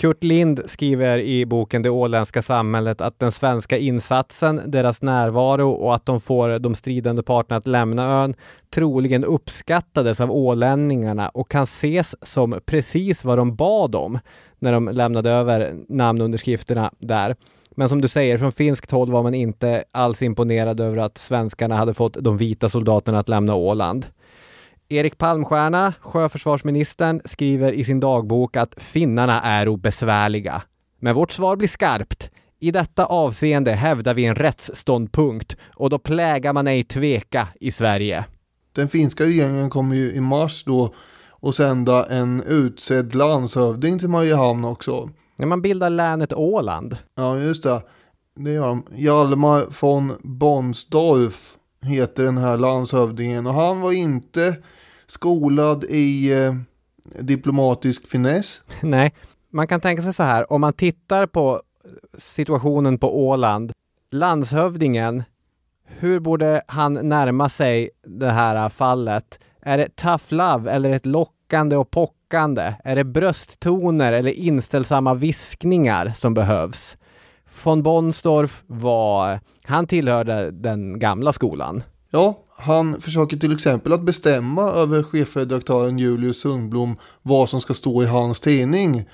Speaker 1: Kurt Lind skriver i boken Det åländska samhället att den svenska insatsen, deras närvaro och att de får de stridande parterna att lämna ön troligen uppskattades av ålänningarna och kan ses som precis vad de bad om när de lämnade över namnunderskrifterna där. Men som du säger, från finskt håll var man inte alls imponerad över att svenskarna hade fått de vita soldaterna att lämna Åland. Erik Palmstierna, sjöförsvarsministern, skriver i sin dagbok att finnarna är besvärliga. Men vårt svar blir skarpt. I detta avseende hävdar vi en rättsståndpunkt och då plägar man ej tveka i Sverige.
Speaker 2: Den finska regeringen kommer ju i mars då att sända en utsedd landshövding till Mariehamn också.
Speaker 1: När man bildar länet Åland.
Speaker 2: Ja, just det. Det gör de. Hjalmar von Bonsdorf heter den här landshövdingen. Och han var inte skolad i eh, diplomatisk finess. [laughs]
Speaker 1: Nej, man kan tänka sig så här. Om man tittar på situationen på Åland. Landshövdingen, hur borde han närma sig det här fallet? Är det tough love eller ett lockande och pock lockande? Är det brösttoner eller inställsamma viskningar som behövs? Von Bonsdorf var, han tillhörde den gamla skolan.
Speaker 2: Ja, han försöker till exempel att bestämma över chefredaktören Julius Sundblom vad som ska stå i hans tidning.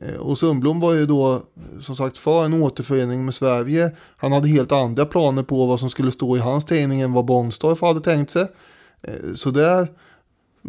Speaker 2: Eh, och Sundblom var ju då som sagt för en återförening med Sverige. Han hade helt andra planer på vad som skulle stå i hans tidning än vad Bonstorff hade tänkt sig. Eh, så där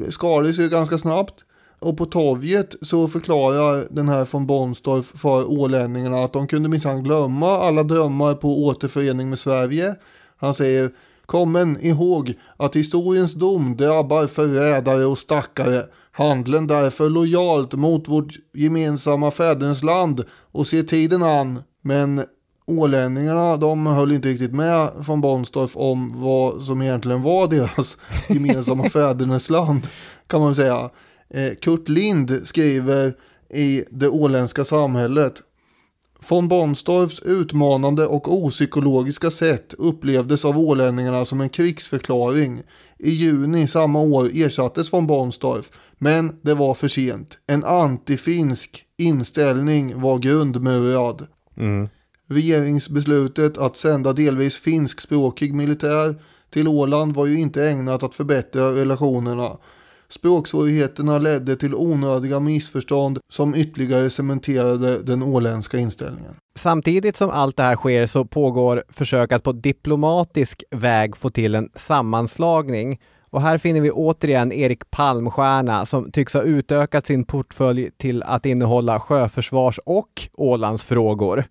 Speaker 2: skar det sig ganska snabbt. Och på torget så förklarar den här från Bonstorff för ålänningarna att de kunde minsann glömma alla drömmar på återförening med Sverige. Han säger Kommen ihåg att historiens dom drabbar förrädare och stackare. Handlen därför lojalt mot vårt gemensamma fädernesland och ser tiden an. Men ålänningarna de höll inte riktigt med von Bonstorff om vad som egentligen var deras [laughs] gemensamma fädernesland kan man säga. Eh, Kurt Lind skriver i Det åländska samhället Von Bonstorffs utmanande och opsykologiska sätt upplevdes av ålänningarna som en krigsförklaring. I juni samma år ersattes von Bonstorff, men det var för sent. En antifinsk inställning var grundmurad.
Speaker 1: Mm.
Speaker 2: Regeringsbeslutet att sända delvis finskspråkig militär till Åland var ju inte ägnat att förbättra relationerna. Språksvårigheterna ledde till onödiga missförstånd som ytterligare cementerade den åländska inställningen.
Speaker 1: Samtidigt som allt det här sker så pågår försök att på diplomatisk väg få till en sammanslagning. Och här finner vi återigen Erik Palmstierna som tycks ha utökat sin portfölj till att innehålla sjöförsvars och Ålandsfrågor.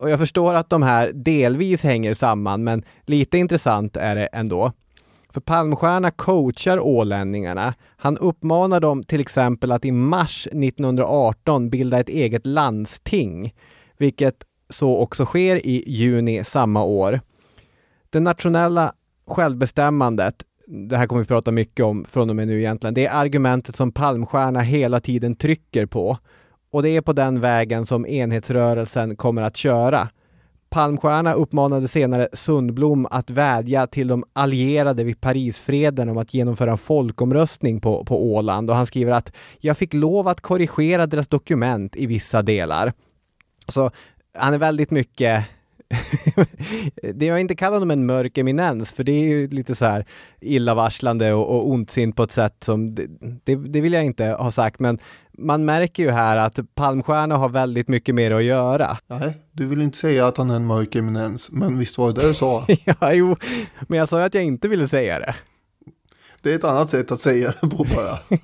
Speaker 1: Och jag förstår att de här delvis hänger samman, men lite intressant är det ändå. För Palmstierna coachar ålänningarna. Han uppmanar dem till exempel att i mars 1918 bilda ett eget landsting, vilket så också sker i juni samma år. Det nationella självbestämmandet, det här kommer vi prata mycket om från och med nu egentligen, det är argumentet som Palmstierna hela tiden trycker på. Och det är på den vägen som enhetsrörelsen kommer att köra. Palmstierna uppmanade senare Sundblom att vädja till de allierade vid Parisfreden om att genomföra en folkomröstning på, på Åland och han skriver att jag fick lov att korrigera deras dokument i vissa delar. Så han är väldigt mycket [laughs] det jag inte kallar honom en mörk eminens, för det är ju lite så här illavarslande och, och ondsint på ett sätt som, det, det, det, vill jag inte ha sagt, men man märker ju här att Palmstierna har väldigt mycket mer att göra.
Speaker 2: Nej, du vill inte säga att han är en mörk eminens, men visst var det det du sa? [laughs]
Speaker 1: ja, jo, men jag sa ju att jag inte ville säga det.
Speaker 2: Det är ett annat sätt att säga det på bara. [laughs]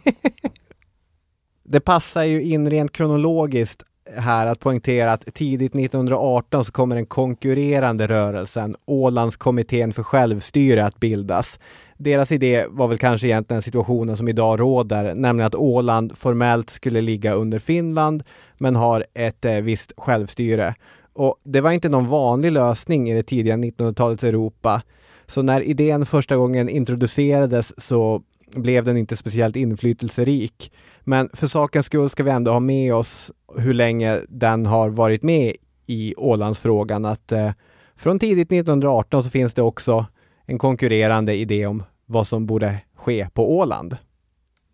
Speaker 1: det passar ju in rent kronologiskt här att poängtera att tidigt 1918 så kommer den konkurrerande rörelsen, Ålandskommittén för självstyre, att bildas. Deras idé var väl kanske egentligen situationen som idag råder, nämligen att Åland formellt skulle ligga under Finland, men har ett eh, visst självstyre. Och det var inte någon vanlig lösning i det tidiga 1900-talets Europa. Så när idén första gången introducerades så blev den inte speciellt inflytelserik. Men för sakens skull ska vi ändå ha med oss hur länge den har varit med i Ålandsfrågan. Att eh, från tidigt 1918 så finns det också en konkurrerande idé om vad som borde ske på Åland.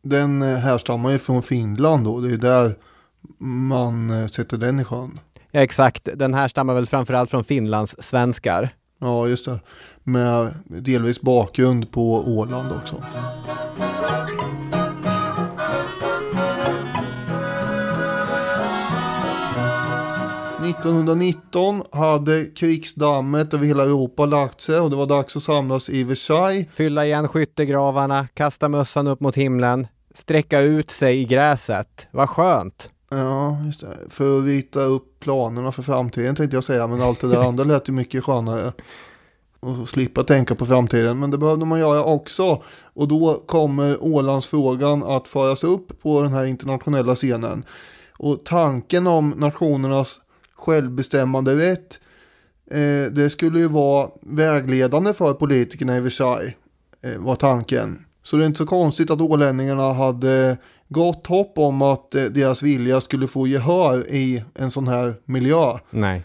Speaker 2: Den eh, härstammar ju från Finland då, det är där man eh, sätter den i sjön.
Speaker 1: Ja exakt, den här stammar väl framförallt från Finlands svenskar.
Speaker 2: Ja just det, med delvis bakgrund på Åland också. 1919 hade krigsdammet över hela Europa lagt sig och det var dags att samlas i Versailles.
Speaker 1: Fylla igen skyttegravarna, kasta mössan upp mot himlen, sträcka ut sig i gräset. Vad skönt!
Speaker 2: Ja, just det. För att rita upp planerna för framtiden tänkte jag säga, men allt det där andra lät ju mycket skönare. Och slippa tänka på framtiden, men det behövde man göra också. Och då kommer Ålandsfrågan att föras upp på den här internationella scenen. Och tanken om nationernas självbestämmande rätt. Eh, det skulle ju vara vägledande för politikerna i Versailles, eh, var tanken. Så det är inte så konstigt att ålänningarna hade gott hopp om att eh, deras vilja skulle få gehör i en sån här miljö.
Speaker 1: Nej.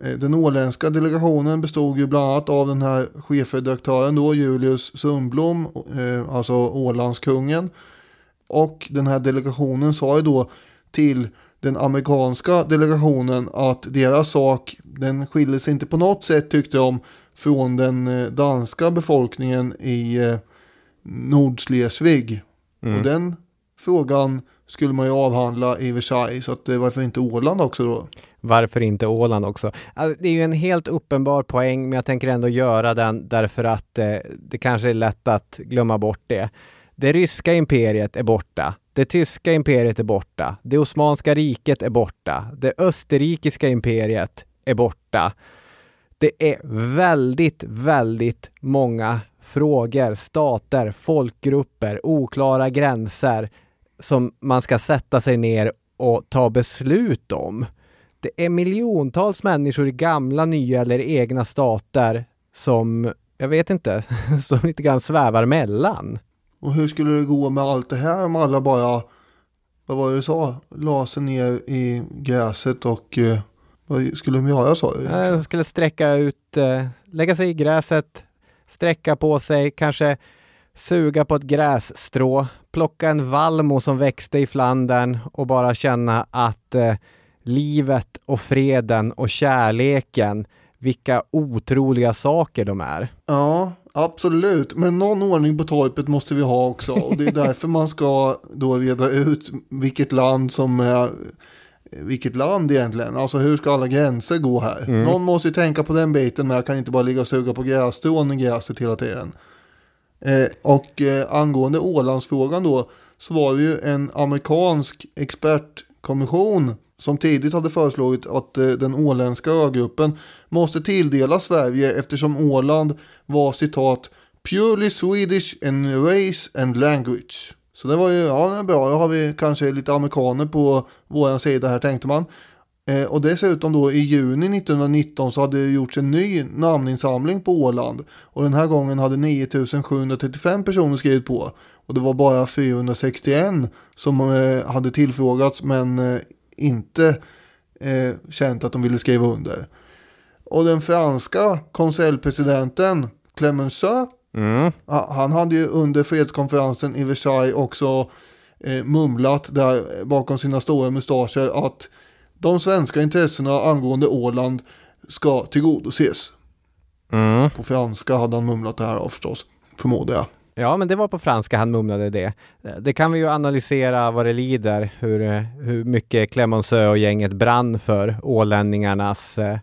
Speaker 2: Eh, den åländska delegationen bestod ju bland annat av den här chefredaktören då, Julius Sundblom, eh, alltså Ålandskungen. Och den här delegationen sa ju då till den amerikanska delegationen att deras sak, den skiljer sig inte på något sätt tyckte de från den eh, danska befolkningen i eh, Nordslesvig. Mm. Och den frågan skulle man ju avhandla i Versailles, så att eh, varför inte Åland också då?
Speaker 1: Varför inte Åland också? Alltså, det är ju en helt uppenbar poäng, men jag tänker ändå göra den därför att eh, det kanske är lätt att glömma bort det. Det ryska imperiet är borta. Det tyska imperiet är borta. Det Osmanska riket är borta. Det österrikiska imperiet är borta. Det är väldigt, väldigt många frågor, stater, folkgrupper, oklara gränser, som man ska sätta sig ner och ta beslut om. Det är miljontals människor i gamla, nya eller egna stater som, jag vet inte, [laughs] som lite grann svävar mellan.
Speaker 2: Och hur skulle det gå med allt det här om alla bara, vad var det du sa, la sig ner i gräset och eh, vad skulle de göra sa du?
Speaker 1: Jag skulle sträcka ut, eh, lägga sig i gräset, sträcka på sig, kanske suga på ett grässtrå, plocka en valmo som växte i Flandern och bara känna att eh, livet och freden och kärleken, vilka otroliga saker de är.
Speaker 2: Ja, absolut. Men någon ordning på torpet måste vi ha också. Och det är [laughs] därför man ska då reda ut vilket land som är vilket land egentligen? Alltså hur ska alla gränser gå här? Mm. Någon måste ju tänka på den biten men jag kan inte bara ligga och suga på grässtrån i gräset hela tiden. Eh, och eh, angående Ålandsfrågan då så var det ju en amerikansk expertkommission som tidigt hade föreslagit att eh, den åländska ögruppen måste tilldelas Sverige eftersom Åland var citat purely Swedish in race and language. Så det var ju, ja det var bra, då har vi kanske lite amerikaner på vår sida här tänkte man. Eh, och dessutom då i juni 1919 så hade det gjorts en ny namninsamling på Åland. Och den här gången hade 9735 personer skrivit på. Och det var bara 461 som eh, hade tillfrågats men eh, inte eh, känt att de ville skriva under. Och den franska konseljpresidenten Clemenceau Mm. Han hade ju under fredskonferensen i Versailles också eh, mumlat där bakom sina stora mustascher att de svenska intressena angående Åland ska tillgodoses. Mm. På franska hade han mumlat det här förstås, förmodar jag.
Speaker 1: Ja, men det var på franska han mumlade det. Det kan vi ju analysera vad det lider, hur, hur mycket Clemenceau och gänget brann för ålänningarnas eh,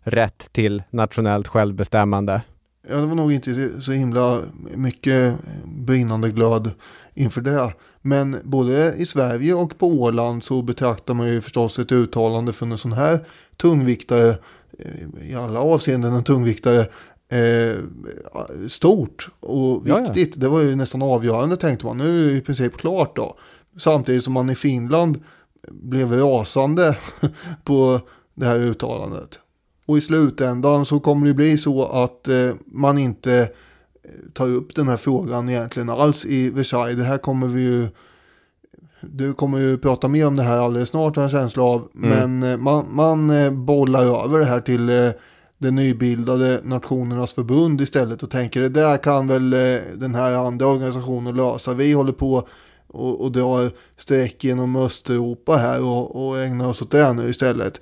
Speaker 1: rätt till nationellt självbestämmande.
Speaker 2: Ja, det var nog inte så himla mycket brinnande glöd inför det. Men både i Sverige och på Åland så betraktar man ju förstås ett uttalande från en sån här tungviktare, eh, i alla avseenden en tungviktare, eh, stort och viktigt. Ja, Det var ju nästan avgörande tänkte man. Nu är det i princip klart då. Samtidigt som man i Finland blev rasande [laughs] på det här uttalandet. Och i slutändan så kommer det bli så att eh, man inte eh, tar upp den här frågan egentligen alls i Versailles. Det här kommer vi ju du kommer ju prata mer om det här alldeles snart har jag en känsla av. Mm. Men eh, man, man eh, bollar över det här till det nybildade Nationernas förbund istället och tänker det där kan väl eh, den här andra organisationen lösa. Vi håller på och, och drar streck genom Östeuropa här och, och ägnar oss åt det nu istället.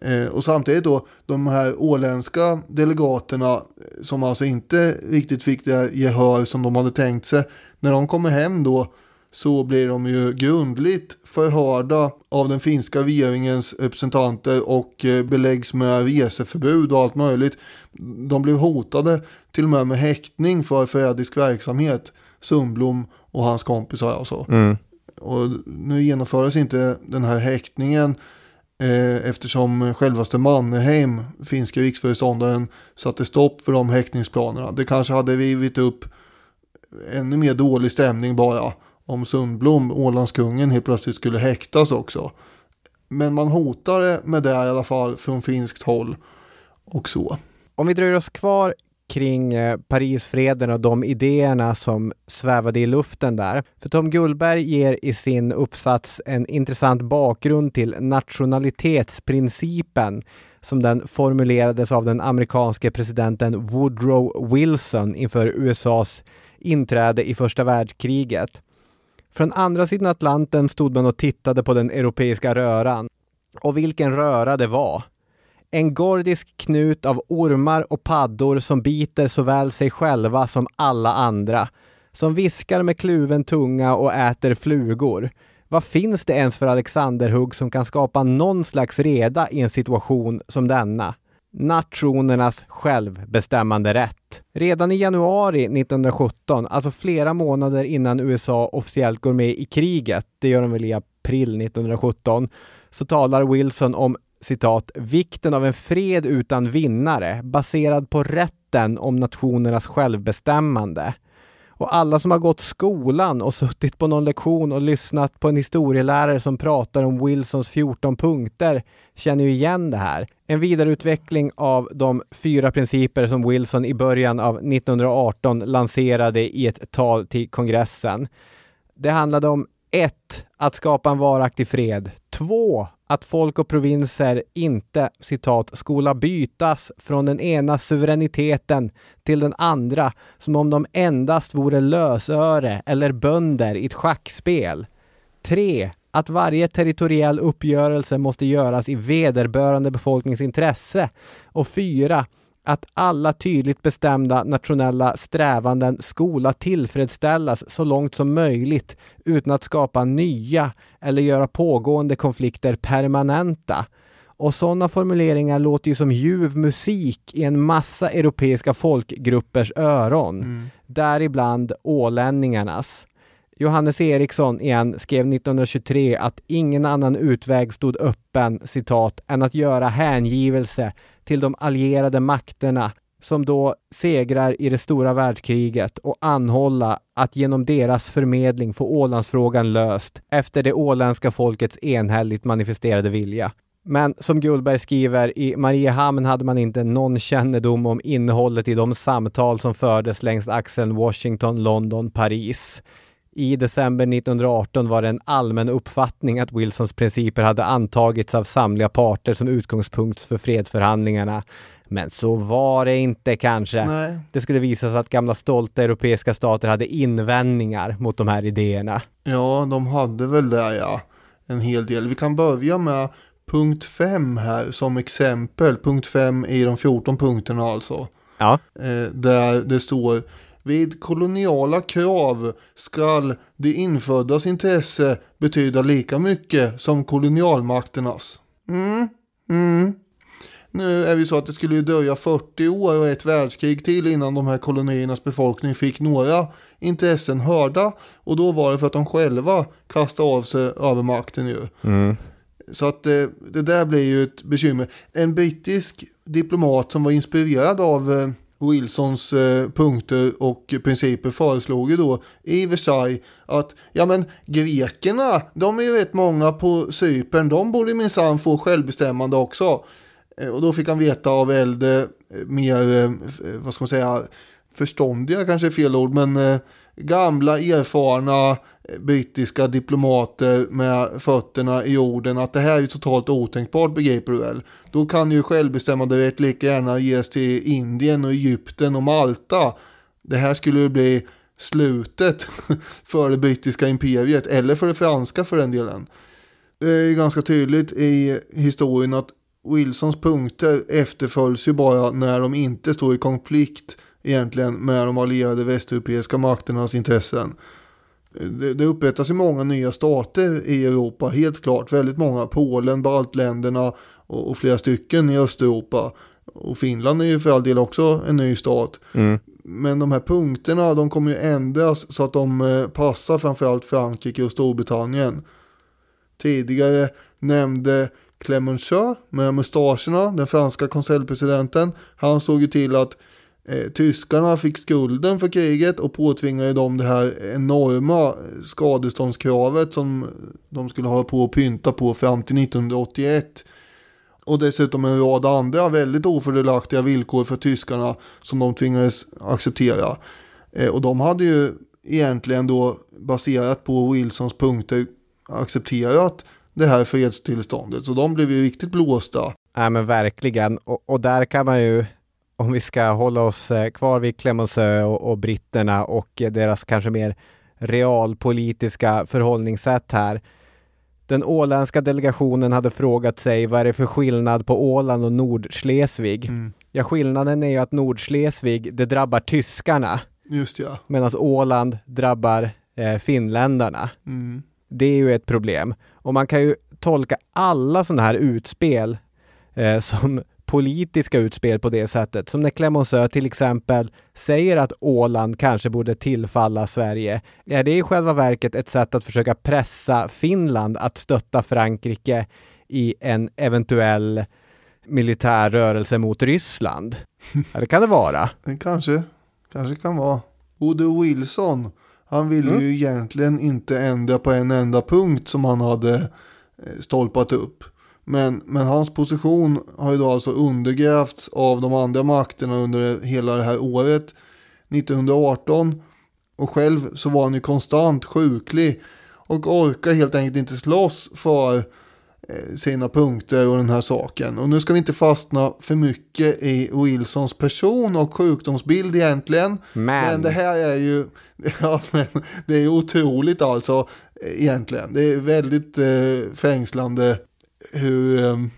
Speaker 2: Eh, och samtidigt då de här åländska delegaterna eh, som alltså inte riktigt fick det gehör som de hade tänkt sig. När de kommer hem då så blir de ju grundligt förhörda av den finska regeringens representanter och eh, beläggs med reseförbud och allt möjligt. De blev hotade till och med med häktning för förrädisk verksamhet. Sundblom och hans kompisar alltså. Mm. Och nu genomfördes inte den här häktningen Eh, eftersom självaste Mannerheim, finska riksföreståndaren, satte stopp för de häktningsplanerna. Det kanske hade rivit upp ännu mer dålig stämning bara om Sundblom, Ålandskungen, helt plötsligt skulle häktas också. Men man hotade med det i alla fall från finskt håll och så.
Speaker 1: Om vi dröjer oss kvar kring eh, Parisfreden och de idéerna som svävade i luften där. För Tom Gullberg ger i sin uppsats en intressant bakgrund till nationalitetsprincipen som den formulerades av den amerikanske presidenten Woodrow Wilson inför USAs inträde i första världskriget. Från andra sidan Atlanten stod man och tittade på den europeiska röran. Och vilken röra det var! En gordisk knut av ormar och paddor som biter såväl sig själva som alla andra. Som viskar med kluven tunga och äter flugor. Vad finns det ens för Alexanderhugg som kan skapa någon slags reda i en situation som denna? Nationernas självbestämmande rätt. Redan i januari 1917, alltså flera månader innan USA officiellt går med i kriget, det gör de väl i april 1917, så talar Wilson om citat, vikten av en fred utan vinnare baserad på rätten om nationernas självbestämmande. Och alla som har gått skolan och suttit på någon lektion och lyssnat på en historielärare som pratar om Wilsons 14 punkter känner ju igen det här. En vidareutveckling av de fyra principer som Wilson i början av 1918 lanserade i ett tal till kongressen. Det handlade om 1. Att skapa en varaktig fred. 2 att folk och provinser inte citat skola bytas från den ena suveräniteten till den andra som om de endast vore lösöre eller bönder i ett schackspel. 3. Att varje territoriell uppgörelse måste göras i vederbörande befolkningsintresse. Och 4 att alla tydligt bestämda nationella strävanden skola tillfredsställas så långt som möjligt utan att skapa nya eller göra pågående konflikter permanenta. Och sådana formuleringar låter ju som ljuv musik i en massa europeiska folkgruppers öron. Mm. Däribland ålänningarnas. Johannes Eriksson igen skrev 1923 att ingen annan utväg stod öppen, citat, än att göra hängivelse till de allierade makterna som då segrar i det stora världskriget och anhålla att genom deras förmedling få Ålandsfrågan löst efter det åländska folkets enhälligt manifesterade vilja. Men som Gullberg skriver, i Mariehamn hade man inte någon kännedom om innehållet i de samtal som fördes längs axeln Washington-London-Paris. I december 1918 var det en allmän uppfattning att Wilsons principer hade antagits av samtliga parter som utgångspunkt för fredsförhandlingarna. Men så var det inte kanske.
Speaker 2: Nej.
Speaker 1: Det skulle visa sig att gamla stolta europeiska stater hade invändningar mot de här idéerna.
Speaker 2: Ja, de hade väl det ja. En hel del. Vi kan börja med punkt 5 här som exempel. Punkt 5 i de 14 punkterna alltså.
Speaker 1: Ja.
Speaker 2: Eh, där det står vid koloniala krav skall de inföddas intresse betyda lika mycket som kolonialmakternas. Mm, mm. Nu är det så att det skulle dröja 40 år och ett världskrig till innan de här koloniernas befolkning fick några intressen hörda. Och då var det för att de själva kastade av sig över makten ju.
Speaker 1: Mm.
Speaker 2: Så att det, det, där blir ju ett bekymmer. En brittisk diplomat som var inspirerad av eh, Wilsons eh, punkter och principer föreslog ju då i Versailles att ja men grekerna, de är ju rätt många på Cypern, de borde minsann få självbestämmande också. Eh, och då fick han veta av äldre, eh, mer, eh, vad ska man säga, förståndiga kanske är fel ord, men eh, gamla erfarna eh, brittiska diplomater med fötterna i jorden att det här är totalt otänkbart begriper du väl. Då kan ju självbestämmanderätt lika gärna ges till Indien och Egypten och Malta. Det här skulle ju bli slutet [laughs] för det brittiska imperiet eller för det franska för den delen. Det är ganska tydligt i historien att Wilsons punkter efterföljs ju bara när de inte står i konflikt egentligen med de allierade västeuropeiska makternas intressen det, det upprättas ju många nya stater i Europa, helt klart. Väldigt många. Polen, baltländerna och, och flera stycken i Östeuropa. Och Finland är ju för all del också en ny stat.
Speaker 1: Mm.
Speaker 2: Men de här punkterna de kommer ju ändras så att de eh, passar framförallt Frankrike och Storbritannien. Tidigare nämnde Clemenceau med mustascherna, den franska konseljpresidenten. Han såg ju till att Eh, tyskarna fick skulden för kriget och påtvingade dem det här enorma skadeståndskravet som de skulle hålla på och pynta på fram till 1981. Och dessutom en rad andra väldigt ofördelaktiga villkor för tyskarna som de tvingades acceptera. Eh, och de hade ju egentligen då baserat på Wilsons punkter accepterat det här fredstillståndet. Så de blev ju riktigt blåsta.
Speaker 1: Ja men verkligen. Och, och där kan man ju om vi ska hålla oss eh, kvar vid Clemenceau och, och britterna och deras kanske mer realpolitiska förhållningssätt här. Den åländska delegationen hade frågat sig vad är det för skillnad på Åland och Nordschleswig? Mm. Ja, skillnaden är ju att Nordschleswig, det drabbar tyskarna.
Speaker 2: Just ja.
Speaker 1: Medan Åland drabbar eh, finländarna.
Speaker 2: Mm.
Speaker 1: Det är ju ett problem. Och man kan ju tolka alla sådana här utspel eh, som politiska utspel på det sättet. Som när Clemenceau till exempel säger att Åland kanske borde tillfalla Sverige. Är det i själva verket ett sätt att försöka pressa Finland att stötta Frankrike i en eventuell militär rörelse mot Ryssland? [laughs] Ja, det kan det vara.
Speaker 2: Det kanske, kanske kan vara. Woodrow Wilson, han ville
Speaker 1: Mm.
Speaker 2: ju egentligen inte ändra på en enda punkt som han hade eh, stolpat upp. Men, men hans position har ju då alltså undergrävts av de andra makterna under hela det här året 1918. Och själv så var han ju konstant sjuklig och orkar helt enkelt inte slåss för eh, sina punkter och den här saken. Och nu ska vi inte fastna för mycket i Wilsons person och sjukdomsbild egentligen.
Speaker 1: Men,
Speaker 2: Men det här är ju, [laughs] ja men det är otroligt alltså eh, egentligen. Det är väldigt eh, fängslande hur, ehm,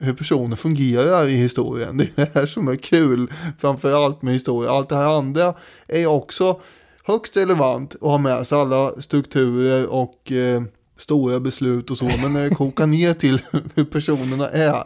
Speaker 2: hur personer fungerar i historien. [laughs] Det är det här som är kul framförallt med historia. Allt det här andra är också högst relevant att ha med sig alla strukturer och eh, stora beslut och så. Men när det kokar ner till [laughs] hur personerna är.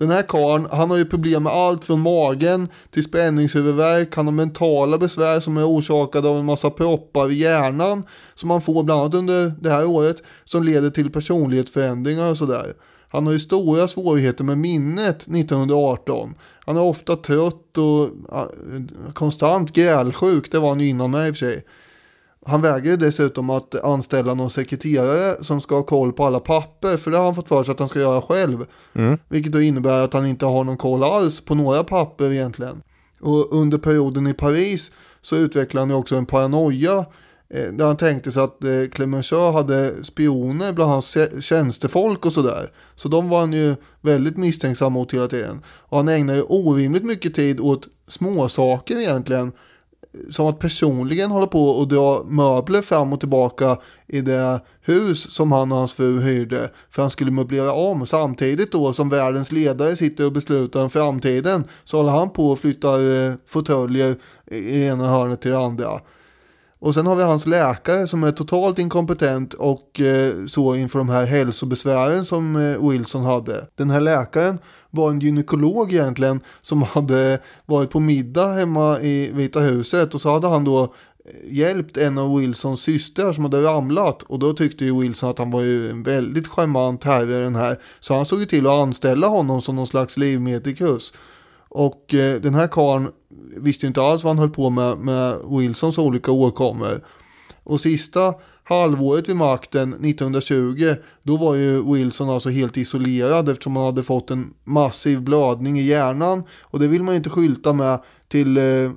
Speaker 2: Den här karln, han har ju problem med allt från magen till spänningshuvudvärk. Han har mentala besvär som är orsakade av en massa proppar i hjärnan. Som han får bland annat under det här året. Som leder till personlighetsförändringar och sådär. Han har ju stora svårigheter med minnet 1918. Han är ofta trött och konstant grälsjuk. Det var han ju innan med i och för sig. Han vägrar dessutom att anställa någon sekreterare som ska ha koll på alla papper. För det har han fått för sig att han ska göra själv. Vilket då innebär att han inte har någon koll alls på några papper egentligen. Och under perioden i Paris så utvecklade han ju också en paranoia. Eh, där han tänkte sig att eh, Clemenceau hade spioner bland hans tjänstefolk och sådär. Så de var han ju väldigt misstänksam mot hela tiden. Och han ägnade ju orimligt mycket tid åt småsaker egentligen eh, som att personligen hålla på och dra möbler fram och tillbaka i det hus som han och hans fru hyrde för han skulle möblera om samtidigt då som världens ledare sitter och beslutar om framtiden så håller han på och flyttar eh, fåtöljer i ena hörnet till det andra. Och sen har vi hans läkare som är totalt inkompetent och eh, så inför de här hälsobesvären som eh, Wilson hade. Den här läkaren var en gynekolog egentligen som hade varit på middag hemma i Vita huset och så hade han då eh, hjälpt en av Wilsons systrar som hade ramlat och då tyckte ju Wilson att han var ju en väldigt charmant herre den här så han såg ju till att anställa honom som någon slags livmedikus. Och eh, den här karln visste ju inte alls vad han höll på med med Wilsons olika åkommor. Och sista halvåret vid makten 1920 då var ju Wilson alltså helt isolerad eftersom han hade fått en massiv blödning i hjärnan. Och det vill man ju inte skylta med till, eh,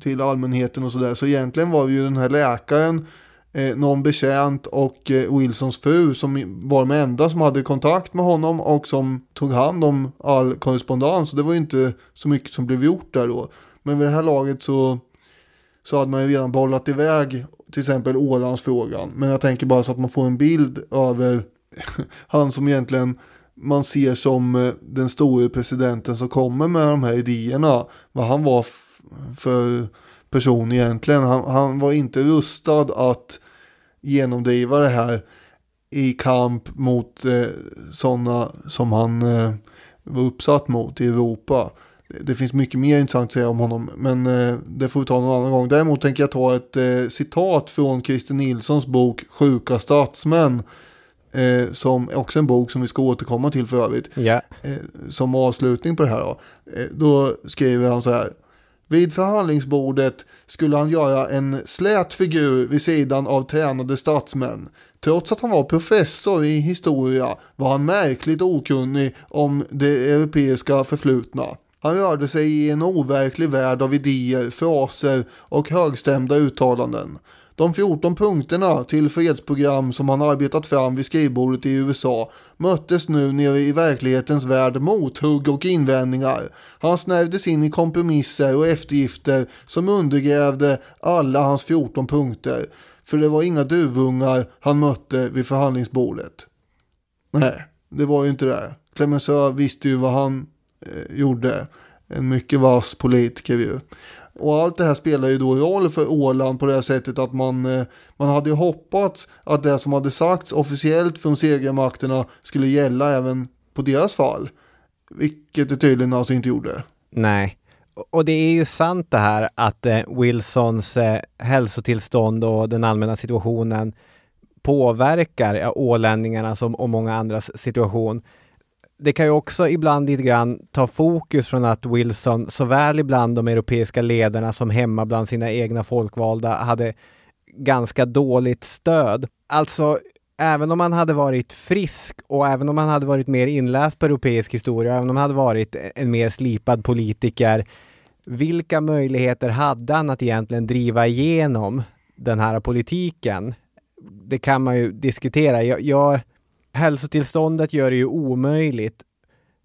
Speaker 2: till allmänheten och sådär. Så egentligen var ju den här läkaren eh, någon betjänt och eh, Wilsons fru som var de enda som hade kontakt med honom och som tog hand om all korrespondens. Så det var ju inte så mycket som blev gjort där då. Men vid det här laget så, så hade man ju redan bollat iväg till exempel Ålandsfrågan. Men jag tänker bara så att man får en bild över [laughs] han som egentligen man ser som eh, den store presidenten som kommer med de här idéerna. Vad han var f- för person egentligen. Han, han var inte rustad att genomdriva det här i kamp mot eh, sådana som han eh, var uppsatt mot i Europa. Det, finns mycket mer intressant att säga om honom, men eh, det får vi ta någon annan gång. Däremot tänker jag ta ett eh, citat från Christer Nilssons bok Sjuka statsmän. Eh, som också en bok som vi ska återkomma till för övrigt eh, som avslutning på det här då, eh, då skriver han så här. Vid förhandlingsbordet skulle han göra en slät figur vid sidan av tränade statsmän. Trots att han var professor i historia var han märkligt okunnig om det europeiska förflutna. Han rörde sig i en overklig värld av idéer, fraser och högstämda uttalanden. De 14 punkterna till fredsprogram som han arbetat fram vid skrivbordet i USA möttes nu nere i verklighetens värld mot hugg och invändningar. Han snärvdes in i kompromisser och eftergifter som undergrävde alla hans 14 punkter. För det var inga duvungar han mötte vid förhandlingsbordet. Nej, det var ju inte det. Clemenceau visste ju vad han Eh, gjorde. En mycket vass politiker ju. Och allt det här spelar ju då roll för Åland på det här sättet att man, eh, man hade hoppats att det som hade sagts officiellt från segermakterna skulle gälla även på deras fall. Vilket det tydligen alltså inte gjorde.
Speaker 1: Nej. Och det är ju sant det här att eh, Wilsons eh, hälsotillstånd och den allmänna situationen påverkar eh, ja, ålänningarnas och, och många andras situation det kan ju också ibland lite grann ta fokus från att Wilson såväl ibland de europeiska ledarna som hemma bland sina egna folkvalda hade ganska dåligt stöd. Alltså, även om han hade varit frisk och även om han hade varit mer inläst på europeisk historia, även om han hade varit en mer slipad politiker, vilka möjligheter hade han att egentligen driva igenom den här politiken? Det kan man ju diskutera. Jag, jag hälsotillståndet gör det ju omöjligt.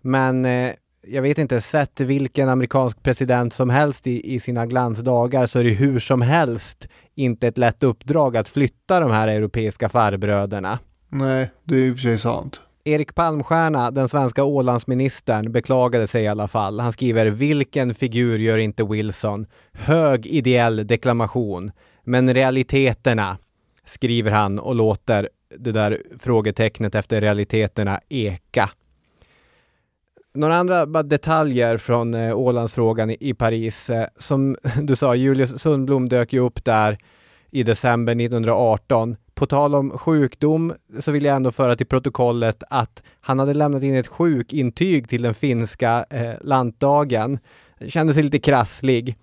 Speaker 1: Men eh, jag vet inte, sett vilken amerikansk president som helst i, i sina glansdagar så är det hur som helst inte ett lätt uppdrag att flytta de här europeiska farbröderna.
Speaker 2: Nej, det är i och för sig sant.
Speaker 1: Erik Palmstierna, den svenska Ålandsministern, beklagade sig i alla fall. Han skriver “Vilken figur gör inte Wilson? Hög ideell deklamation. Men realiteterna”, skriver han och låter det där frågetecknet efter realiteterna eka. Några andra detaljer från eh, Ålandsfrågan i, i Paris. Eh, som [laughs] du sa, Julius Sundblom dök ju upp där i december 1918. På tal om sjukdom så vill jag ändå föra till protokollet att han hade lämnat in ett sjukintyg till den finska eh, lantdagen. Kände sig lite krasslig.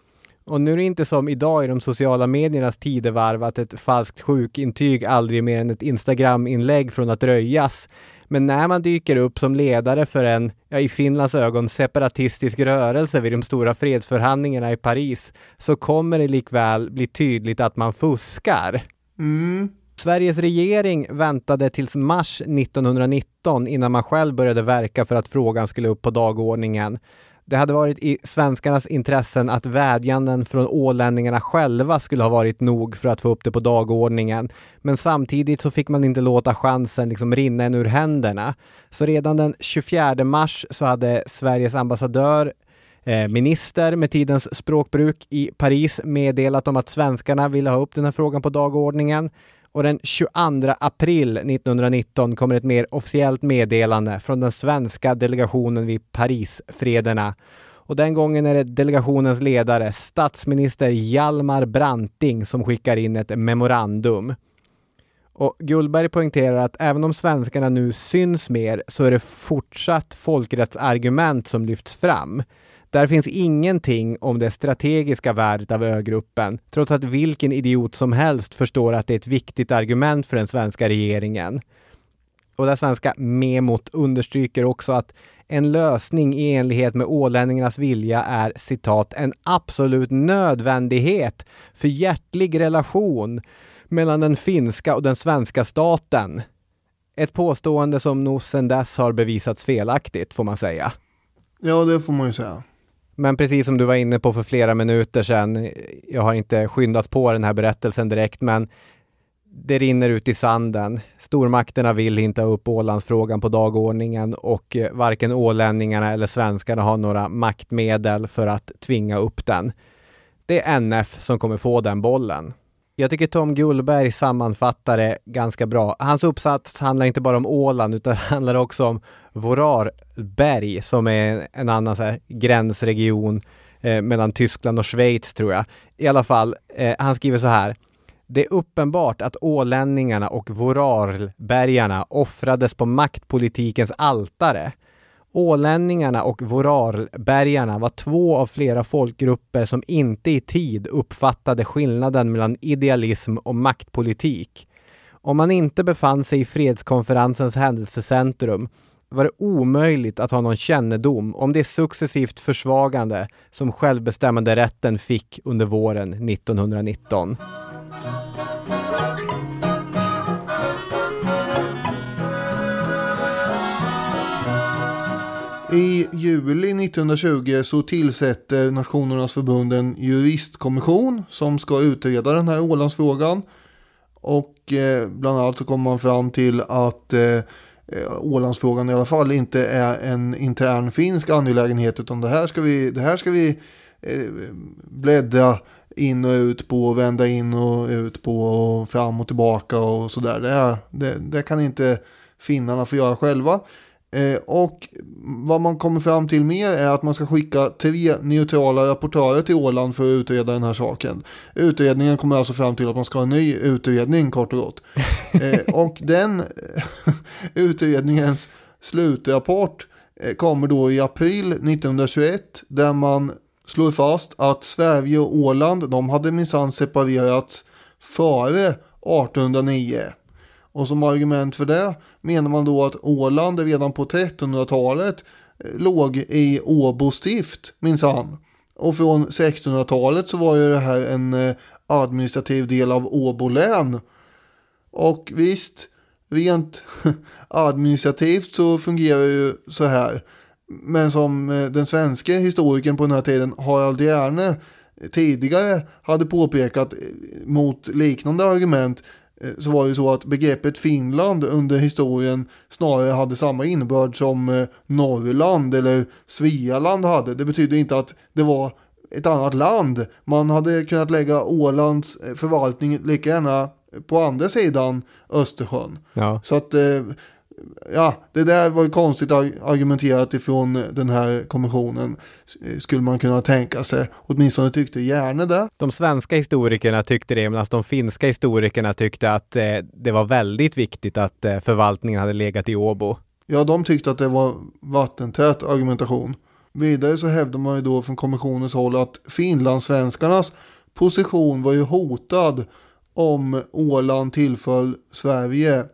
Speaker 1: Och nu är det inte som idag i de sociala mediernas tidevarv att ett falskt sjukintyg aldrig är mer än ett Instagram-inlägg från att röjas. Men när man dyker upp som ledare för en, ja, i Finlands ögon, separatistisk rörelse vid de stora fredsförhandlingarna i Paris, så kommer det likväl bli tydligt att man fuskar.
Speaker 2: Mm.
Speaker 1: Sveriges regering väntade tills mars 1919 innan man själv började verka för att frågan skulle upp på dagordningen. Det hade varit i svenskarnas intressen att vädjanden från ålänningarna själva skulle ha varit nog för att få upp det på dagordningen. Men samtidigt så fick man inte låta chansen liksom rinna en ur händerna. Så redan den 24 mars så hade Sveriges ambassadör eh, minister med tidens språkbruk i Paris meddelat om att svenskarna ville ha upp den här frågan på dagordningen och den 22 april 1919 kommer ett mer officiellt meddelande från den svenska delegationen vid Parisfrederna. Och den gången är det delegationens ledare, statsminister Hjalmar Branting, som skickar in ett memorandum. Och Gullberg poängterar att även om svenskarna nu syns mer så är det fortsatt folkrättsargument som lyfts fram. Där finns ingenting om det strategiska värdet av ögruppen, trots att vilken idiot som helst förstår att det är ett viktigt argument för den svenska regeringen. Och det svenska memot understryker också att en lösning i enlighet med ålänningarnas vilja är citat en absolut nödvändighet för hjärtlig relation mellan den finska och den svenska staten. Ett påstående som nog sedan dess har bevisats felaktigt, får man säga.
Speaker 2: Ja, det får man ju säga.
Speaker 1: Men precis som du var inne på för flera minuter sedan, jag har inte skyndat på den här berättelsen direkt, men det rinner ut i sanden. Stormakterna vill inte ha upp Ålandsfrågan på dagordningen och varken ålänningarna eller svenskarna har några maktmedel för att tvinga upp den. Det är NF som kommer få den bollen. Jag tycker Tom Gullberg sammanfattar det ganska bra. Hans uppsats handlar inte bara om Åland utan [laughs] handlar också om Vorarlberg som är en annan så här, gränsregion eh, mellan Tyskland och Schweiz tror jag. I alla fall, eh, han skriver så här. Det är uppenbart att ålänningarna och Vorarlbergarna offrades på maktpolitikens altare. Ålänningarna och Vorarlbergarna var två av flera folkgrupper som inte i tid uppfattade skillnaden mellan idealism och maktpolitik. Om man inte befann sig i fredskonferensens händelsecentrum var det omöjligt att ha någon kännedom om det successivt försvagande som självbestämmande rätten fick under våren 1919.
Speaker 2: I juli 1920 så tillsätter Nationernas förbund en juristkommission som ska utreda den här Ålandsfrågan. Och eh, bland annat så kommer man fram till att eh, eh, Ålandsfrågan i alla fall inte är en intern finsk angelägenhet utan det här ska vi, det här ska vi eh, bläddra in och ut på, vända in och ut på och fram och tillbaka och sådär. Det, det, det kan inte finnarna få göra själva. Eh, och vad man kommer fram till mer är att man ska skicka tre neutrala rapportörer till Åland för att utreda den här saken. Utredningen kommer alltså fram till att man ska ha en ny utredning kort och gott. [laughs] Eh, och den utredningens slutrapport eh, kommer då i april 1921 där man slår fast att Sverige och Åland de hade minsann separerats före 1809. Och som argument för det menar man då att Åland redan på 1300-talet eh, låg i Åbo stift minsann. Och från 1600-talet så var ju det här en eh, administrativ del av Åbo län. Och visst, rent [laughs] administrativt så fungerar det ju så här. Men som eh, den svenska historikern på den här tiden, Harald Järne, tidigare hade påpekat mot liknande argument så var det så att begreppet Finland under historien snarare hade samma innebörd som eh, Norrland eller Svealand hade. Det betyder inte att det var ett annat land. Man hade kunnat lägga Ålands eh, förvaltning lika gärna på andra sidan Östersjön.
Speaker 1: Ja.
Speaker 2: Så att ja, det där var konstigt argumenterat ifrån den här kommissionen. Skulle man kunna tänka sig. Åtminstone tyckte gärna det.
Speaker 1: De svenska historikerna tyckte det, medan de finska historikerna tyckte att eh, det var väldigt viktigt att eh, förvaltningen hade legat i Åbo.
Speaker 2: Ja, de tyckte att det var vattentät argumentation. Vidare så hävdar man ju då från kommissionens håll att finlandssvenskarnas position var ju hotad om Åland tillföll Sverige Eh,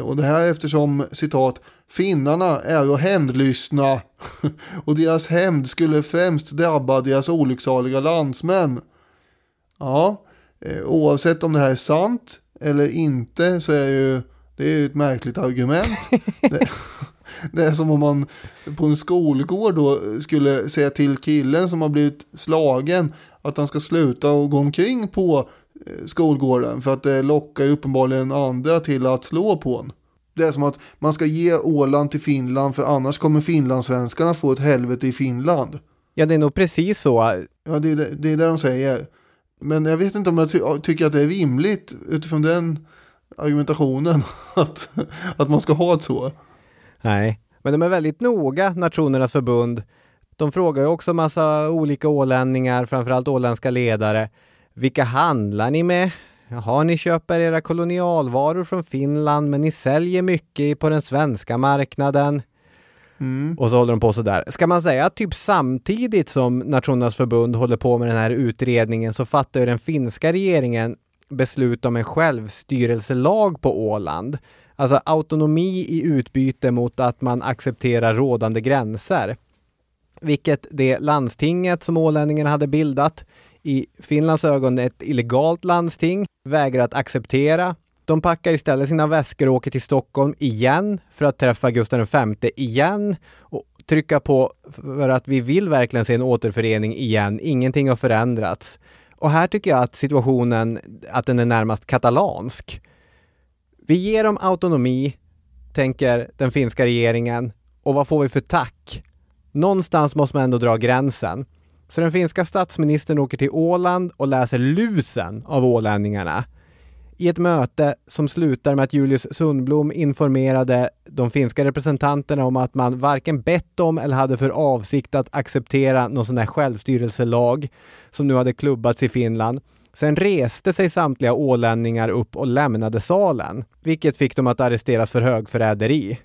Speaker 2: och det här eftersom citat Finnarna är att hämndlystna [laughs] och deras hämnd skulle främst drabba deras olycksaliga landsmän. Ja, eh, oavsett om det här är sant eller inte så är det ju det är ett märkligt argument. [laughs] det, [laughs] det, är som om man på en skolgård då skulle säga till killen som har blivit slagen att han ska sluta och gå omkring på Eh, skolgården för att det lockar uppenbarligen andra till att slå på en. Det är som att man ska ge Åland till Finland för annars kommer finlandssvenskarna få ett helvete i Finland.
Speaker 1: Ja, det är nog precis så.
Speaker 2: Ja, det är det, det, är det de säger. Men jag vet inte om jag ty tycker att det är rimligt utifrån den argumentationen [laughs] att, att man ska ha ett så.
Speaker 1: Nej, men de är väldigt noga, Nationernas förbund. De frågar ju också massa olika ålänningar, framförallt åländska ledare. Vilka handlar ni med? Jaha, ni köper era kolonialvaror från Finland, men ni säljer mycket på den svenska marknaden. Mm. Och så håller de på sådär. Ska man säga att typ samtidigt som Nationernas förbund håller på med den här utredningen så fattar ju den finska regeringen beslut om en självstyrelselag på Åland. Alltså autonomi i utbyte mot att man accepterar rådande gränser. Vilket det landstinget som ålänningarna hade bildat i Finlands ögon ett illegalt landsting, vägrar att acceptera. De packar istället sina väskor och åker till Stockholm igen för att träffa Gustav V igen och trycka på för att vi vill verkligen se en återförening igen. Ingenting har förändrats. Och här tycker jag att situationen, att den är närmast katalansk. Vi ger dem autonomi, tänker den finska regeringen. Och vad får vi för tack? Någonstans måste man ändå dra gränsen. Så den finska statsministern åker till Åland och läser lusen av ålänningarna i ett möte som slutar med att Julius Sundblom informerade de finska representanterna om att man varken bett om eller hade för avsikt att acceptera någon sån här självstyrelselag som nu hade klubbats i Finland. Sen reste sig samtliga ålänningar upp och lämnade salen, vilket fick dem att arresteras för högförräderi.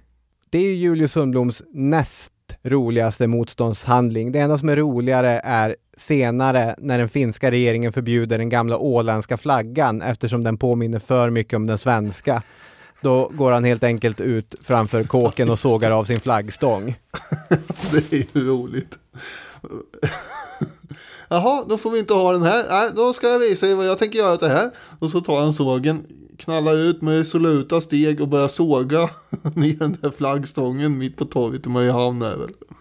Speaker 1: Det är Julius Sundbloms näst roligaste motståndshandling. Det enda som är roligare är senare när den finska regeringen förbjuder den gamla åländska flaggan eftersom den påminner för mycket om den svenska. Då går han helt enkelt ut framför kåken och sågar av sin flaggstång. [laughs]
Speaker 2: det är ju roligt. Jaha, då får vi inte ha den här. Nej, då ska jag visa er vad jag tänker göra åt det här. Och så tar han sågen, knallar ut med resoluta steg och börjar såga [laughs] ner den där flaggstången mitt på torget i Mariehamn.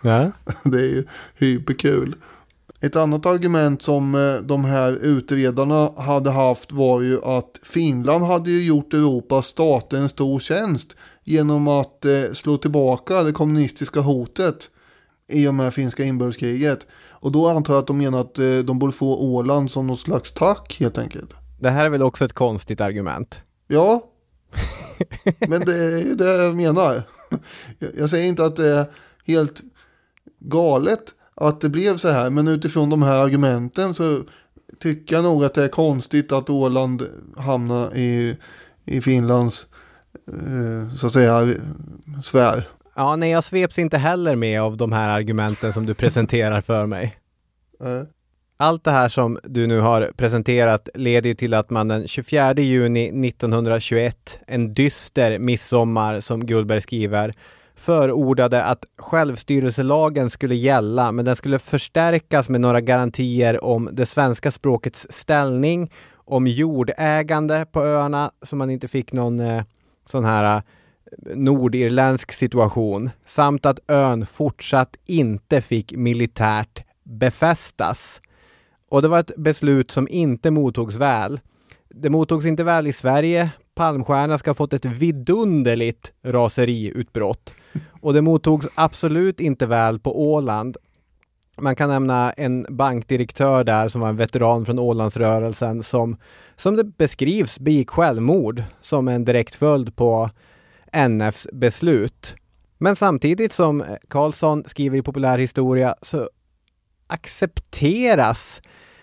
Speaker 1: Ja. [laughs]
Speaker 2: Det är ju hyperkul. Ett annat argument som eh, de här utredarna hade haft var ju att Finland hade ju gjort Europas stater en stor tjänst genom att eh, slå tillbaka det kommunistiska hotet i och med finska inbördeskriget. Och då antar jag att de menar att eh, de borde få Åland som något slags tack helt enkelt.
Speaker 1: Det här är väl också ett konstigt argument?
Speaker 2: Ja, [laughs] men det är ju det jag menar. Jag säger inte att det är helt galet att det blev så här, men utifrån de här argumenten så tycker jag nog att det är konstigt att Åland hamnar i, i Finlands, eh, så att säga, sfär.
Speaker 1: Ja, nej, jag sveps inte heller med av de här argumenten som du presenterar för mig.
Speaker 2: Nej.
Speaker 1: Allt det här som du nu har presenterat leder till att man den 24 juni 1921, en dyster midsommar som Gullberg skriver, förordade att självstyrelselagen skulle gälla, men den skulle förstärkas med några garantier om det svenska språkets ställning, om jordägande på öarna, så man inte fick någon eh, sån här nordirländsk situation, samt att ön fortsatt inte fick militärt befästas. Och det var ett beslut som inte mottogs väl. Det mottogs inte väl i Sverige. Palmstierna ska ha fått ett vidunderligt raseriutbrott. Och det mottogs absolut inte väl på Åland. Man kan nämna en bankdirektör där som var en veteran från Ålandsrörelsen som, som det beskrivs, begick självmord som en direkt följd på NFs beslut. Men samtidigt som Karlsson skriver i populärhistoria så accepteras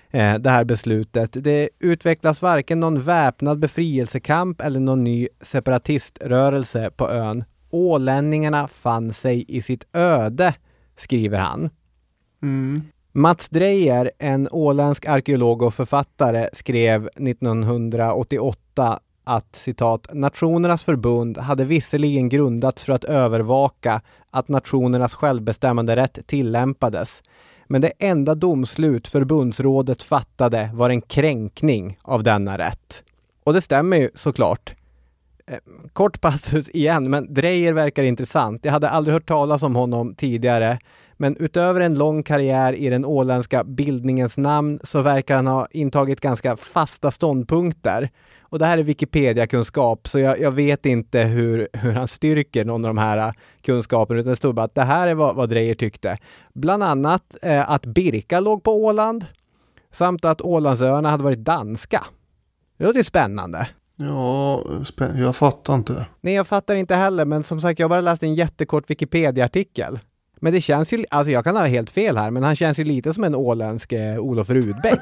Speaker 1: eh, det här beslutet. Det utvecklas varken någon väpnad befrielsekamp eller någon ny separatiströrelse på ön. Ålänningarna fann sig i sitt öde, skriver han.
Speaker 2: Mm.
Speaker 1: Mats Dreyer, en åländsk arkeolog och författare, skrev 1988 att citat, Nationernas förbund hade visserligen grundats för att övervaka att nationernas självbestämmande rätt tillämpades, men det enda domslut förbundsrådet fattade var en kränkning av denna rätt. Och det stämmer ju såklart. Eh, kort passus igen, men Dreyer verkar intressant. Jag hade aldrig hört talas om honom tidigare. Men utöver en lång karriär i den åländska bildningens namn så verkar han ha intagit ganska fasta ståndpunkter. Och det här är Wikipedia-kunskap, så jag, jag, vet inte hur, hur han styrker någon av de här kunskaperna, utan det står bara att det här är vad, vad Dreyer tyckte. Bland annat eh, att Birka låg på Åland, samt att Ålandsöarna hade varit danska. Det låter ju spännande.
Speaker 2: Ja, spä- jag fattar inte.
Speaker 1: Nej, jag fattar inte heller, men som sagt, jag har bara läst en jättekort Wikipedia-artikel. Men det känns ju, alltså jag kan ha helt fel här, men han känns ju lite som en åländsk eh, Olof Rudbeck.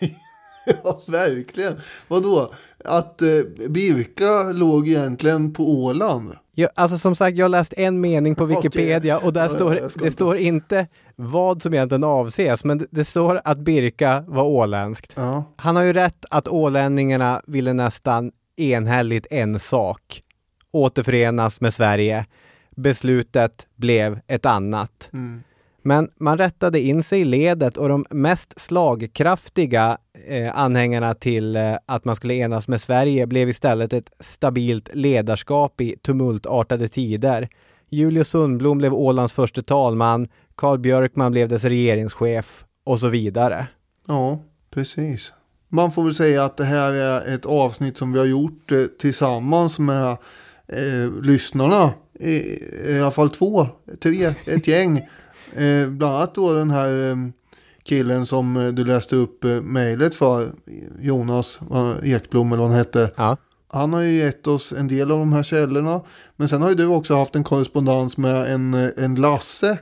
Speaker 1: [laughs] [laughs]
Speaker 2: Ja, verkligen. Vadå? Att eh, Birka låg egentligen på Åland?
Speaker 1: Ja, alltså som sagt, jag har läst en mening på [laughs] Wikipedia och där
Speaker 2: Ja,
Speaker 1: står,
Speaker 2: jag
Speaker 1: det
Speaker 2: inte-
Speaker 1: står inte vad som egentligen avses, men det, det står att Birka var åländskt.
Speaker 2: Ja.
Speaker 1: Han har ju rätt att ålänningarna ville nästan enhälligt en sak, återförenas med Sverige. Beslutet blev ett annat.
Speaker 2: Mm.
Speaker 1: Men man rättade in sig i ledet och de mest slagkraftiga eh, anhängarna till eh, att man skulle enas med Sverige blev istället ett stabilt ledarskap i tumultartade tider. Julius Sundblom blev Ålands första talman, Carl Björkman blev dess regeringschef och så vidare.
Speaker 2: Ja, precis. Man får väl säga att det här är ett avsnitt som vi har gjort eh, tillsammans med eh, lyssnarna. I, I alla fall två, tre, ett gäng. [laughs] Eh, bland annat då den här killen som eh, du läste upp eh, mejlet för, Jonas eh, Ekblom eller vad han hette.
Speaker 1: Ja.
Speaker 2: Han har ju gett oss en del av de här källorna. Men sen har ju du också haft en korrespondens med en, en Lasse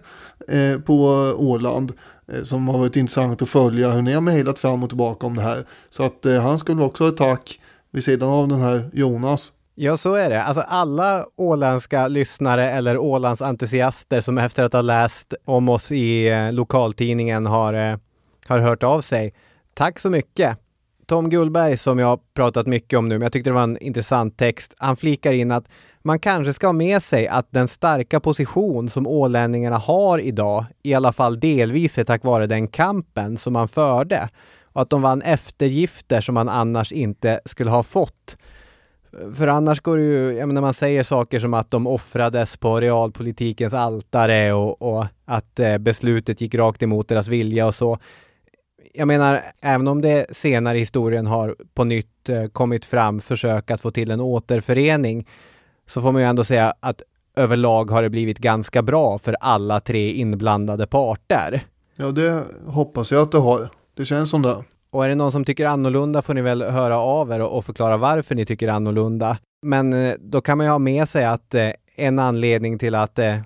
Speaker 2: eh, på Åland. Eh, som har varit intressant att följa hur ni har mejlat fram och tillbaka om det här. Så att eh, han skulle också ha ett tack vid sidan av den här Jonas.
Speaker 1: Ja, så är det. Alltså alla åländska lyssnare eller Ålandsentusiaster som efter att ha läst om oss i eh, lokaltidningen har, eh, har hört av sig. Tack så mycket! Tom Gullberg som jag har pratat mycket om nu, men jag tyckte det var en intressant text. Han flikar in att man kanske ska ha med sig att den starka position som ålänningarna har idag, i alla fall delvis är tack vare den kampen som man förde. Och att de vann eftergifter som man annars inte skulle ha fått. För annars går det ju, jag menar man säger saker som att de offrades på realpolitikens altare och, och att eh, beslutet gick rakt emot deras vilja och så. Jag menar, även om det senare i historien har på nytt eh, kommit fram försök att få till en återförening, så får man ju ändå säga att överlag har det blivit ganska bra för alla tre inblandade parter.
Speaker 2: Ja, det hoppas jag att det har. Det känns som det.
Speaker 1: Och är det någon som tycker annorlunda får ni väl höra av er och, förklara varför ni tycker annorlunda. Men eh, då kan man ju ha med sig att eh, en anledning till att eh,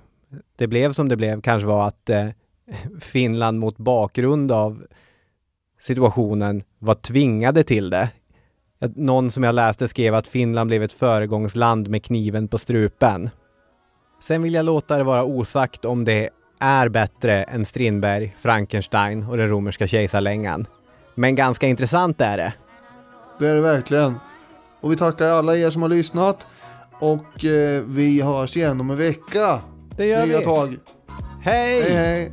Speaker 1: det blev som det blev kanske var att Finland mot bakgrund av situationen var tvingade till det. Någon som jag läste skrev att Finland blev ett föregångsland med kniven på strupen. Sen vill jag låta det vara osagt om det är bättre än Strindberg, Frankenstein och den romerska kejsarlängan. Men ganska intressant är det.
Speaker 2: Det är det verkligen. Och vi tackar alla er som har lyssnat. Och eh, vi hörs igen om en vecka.
Speaker 1: Det gör
Speaker 2: Nya
Speaker 1: vi.
Speaker 2: tag.
Speaker 1: Hej!
Speaker 2: Hej hej.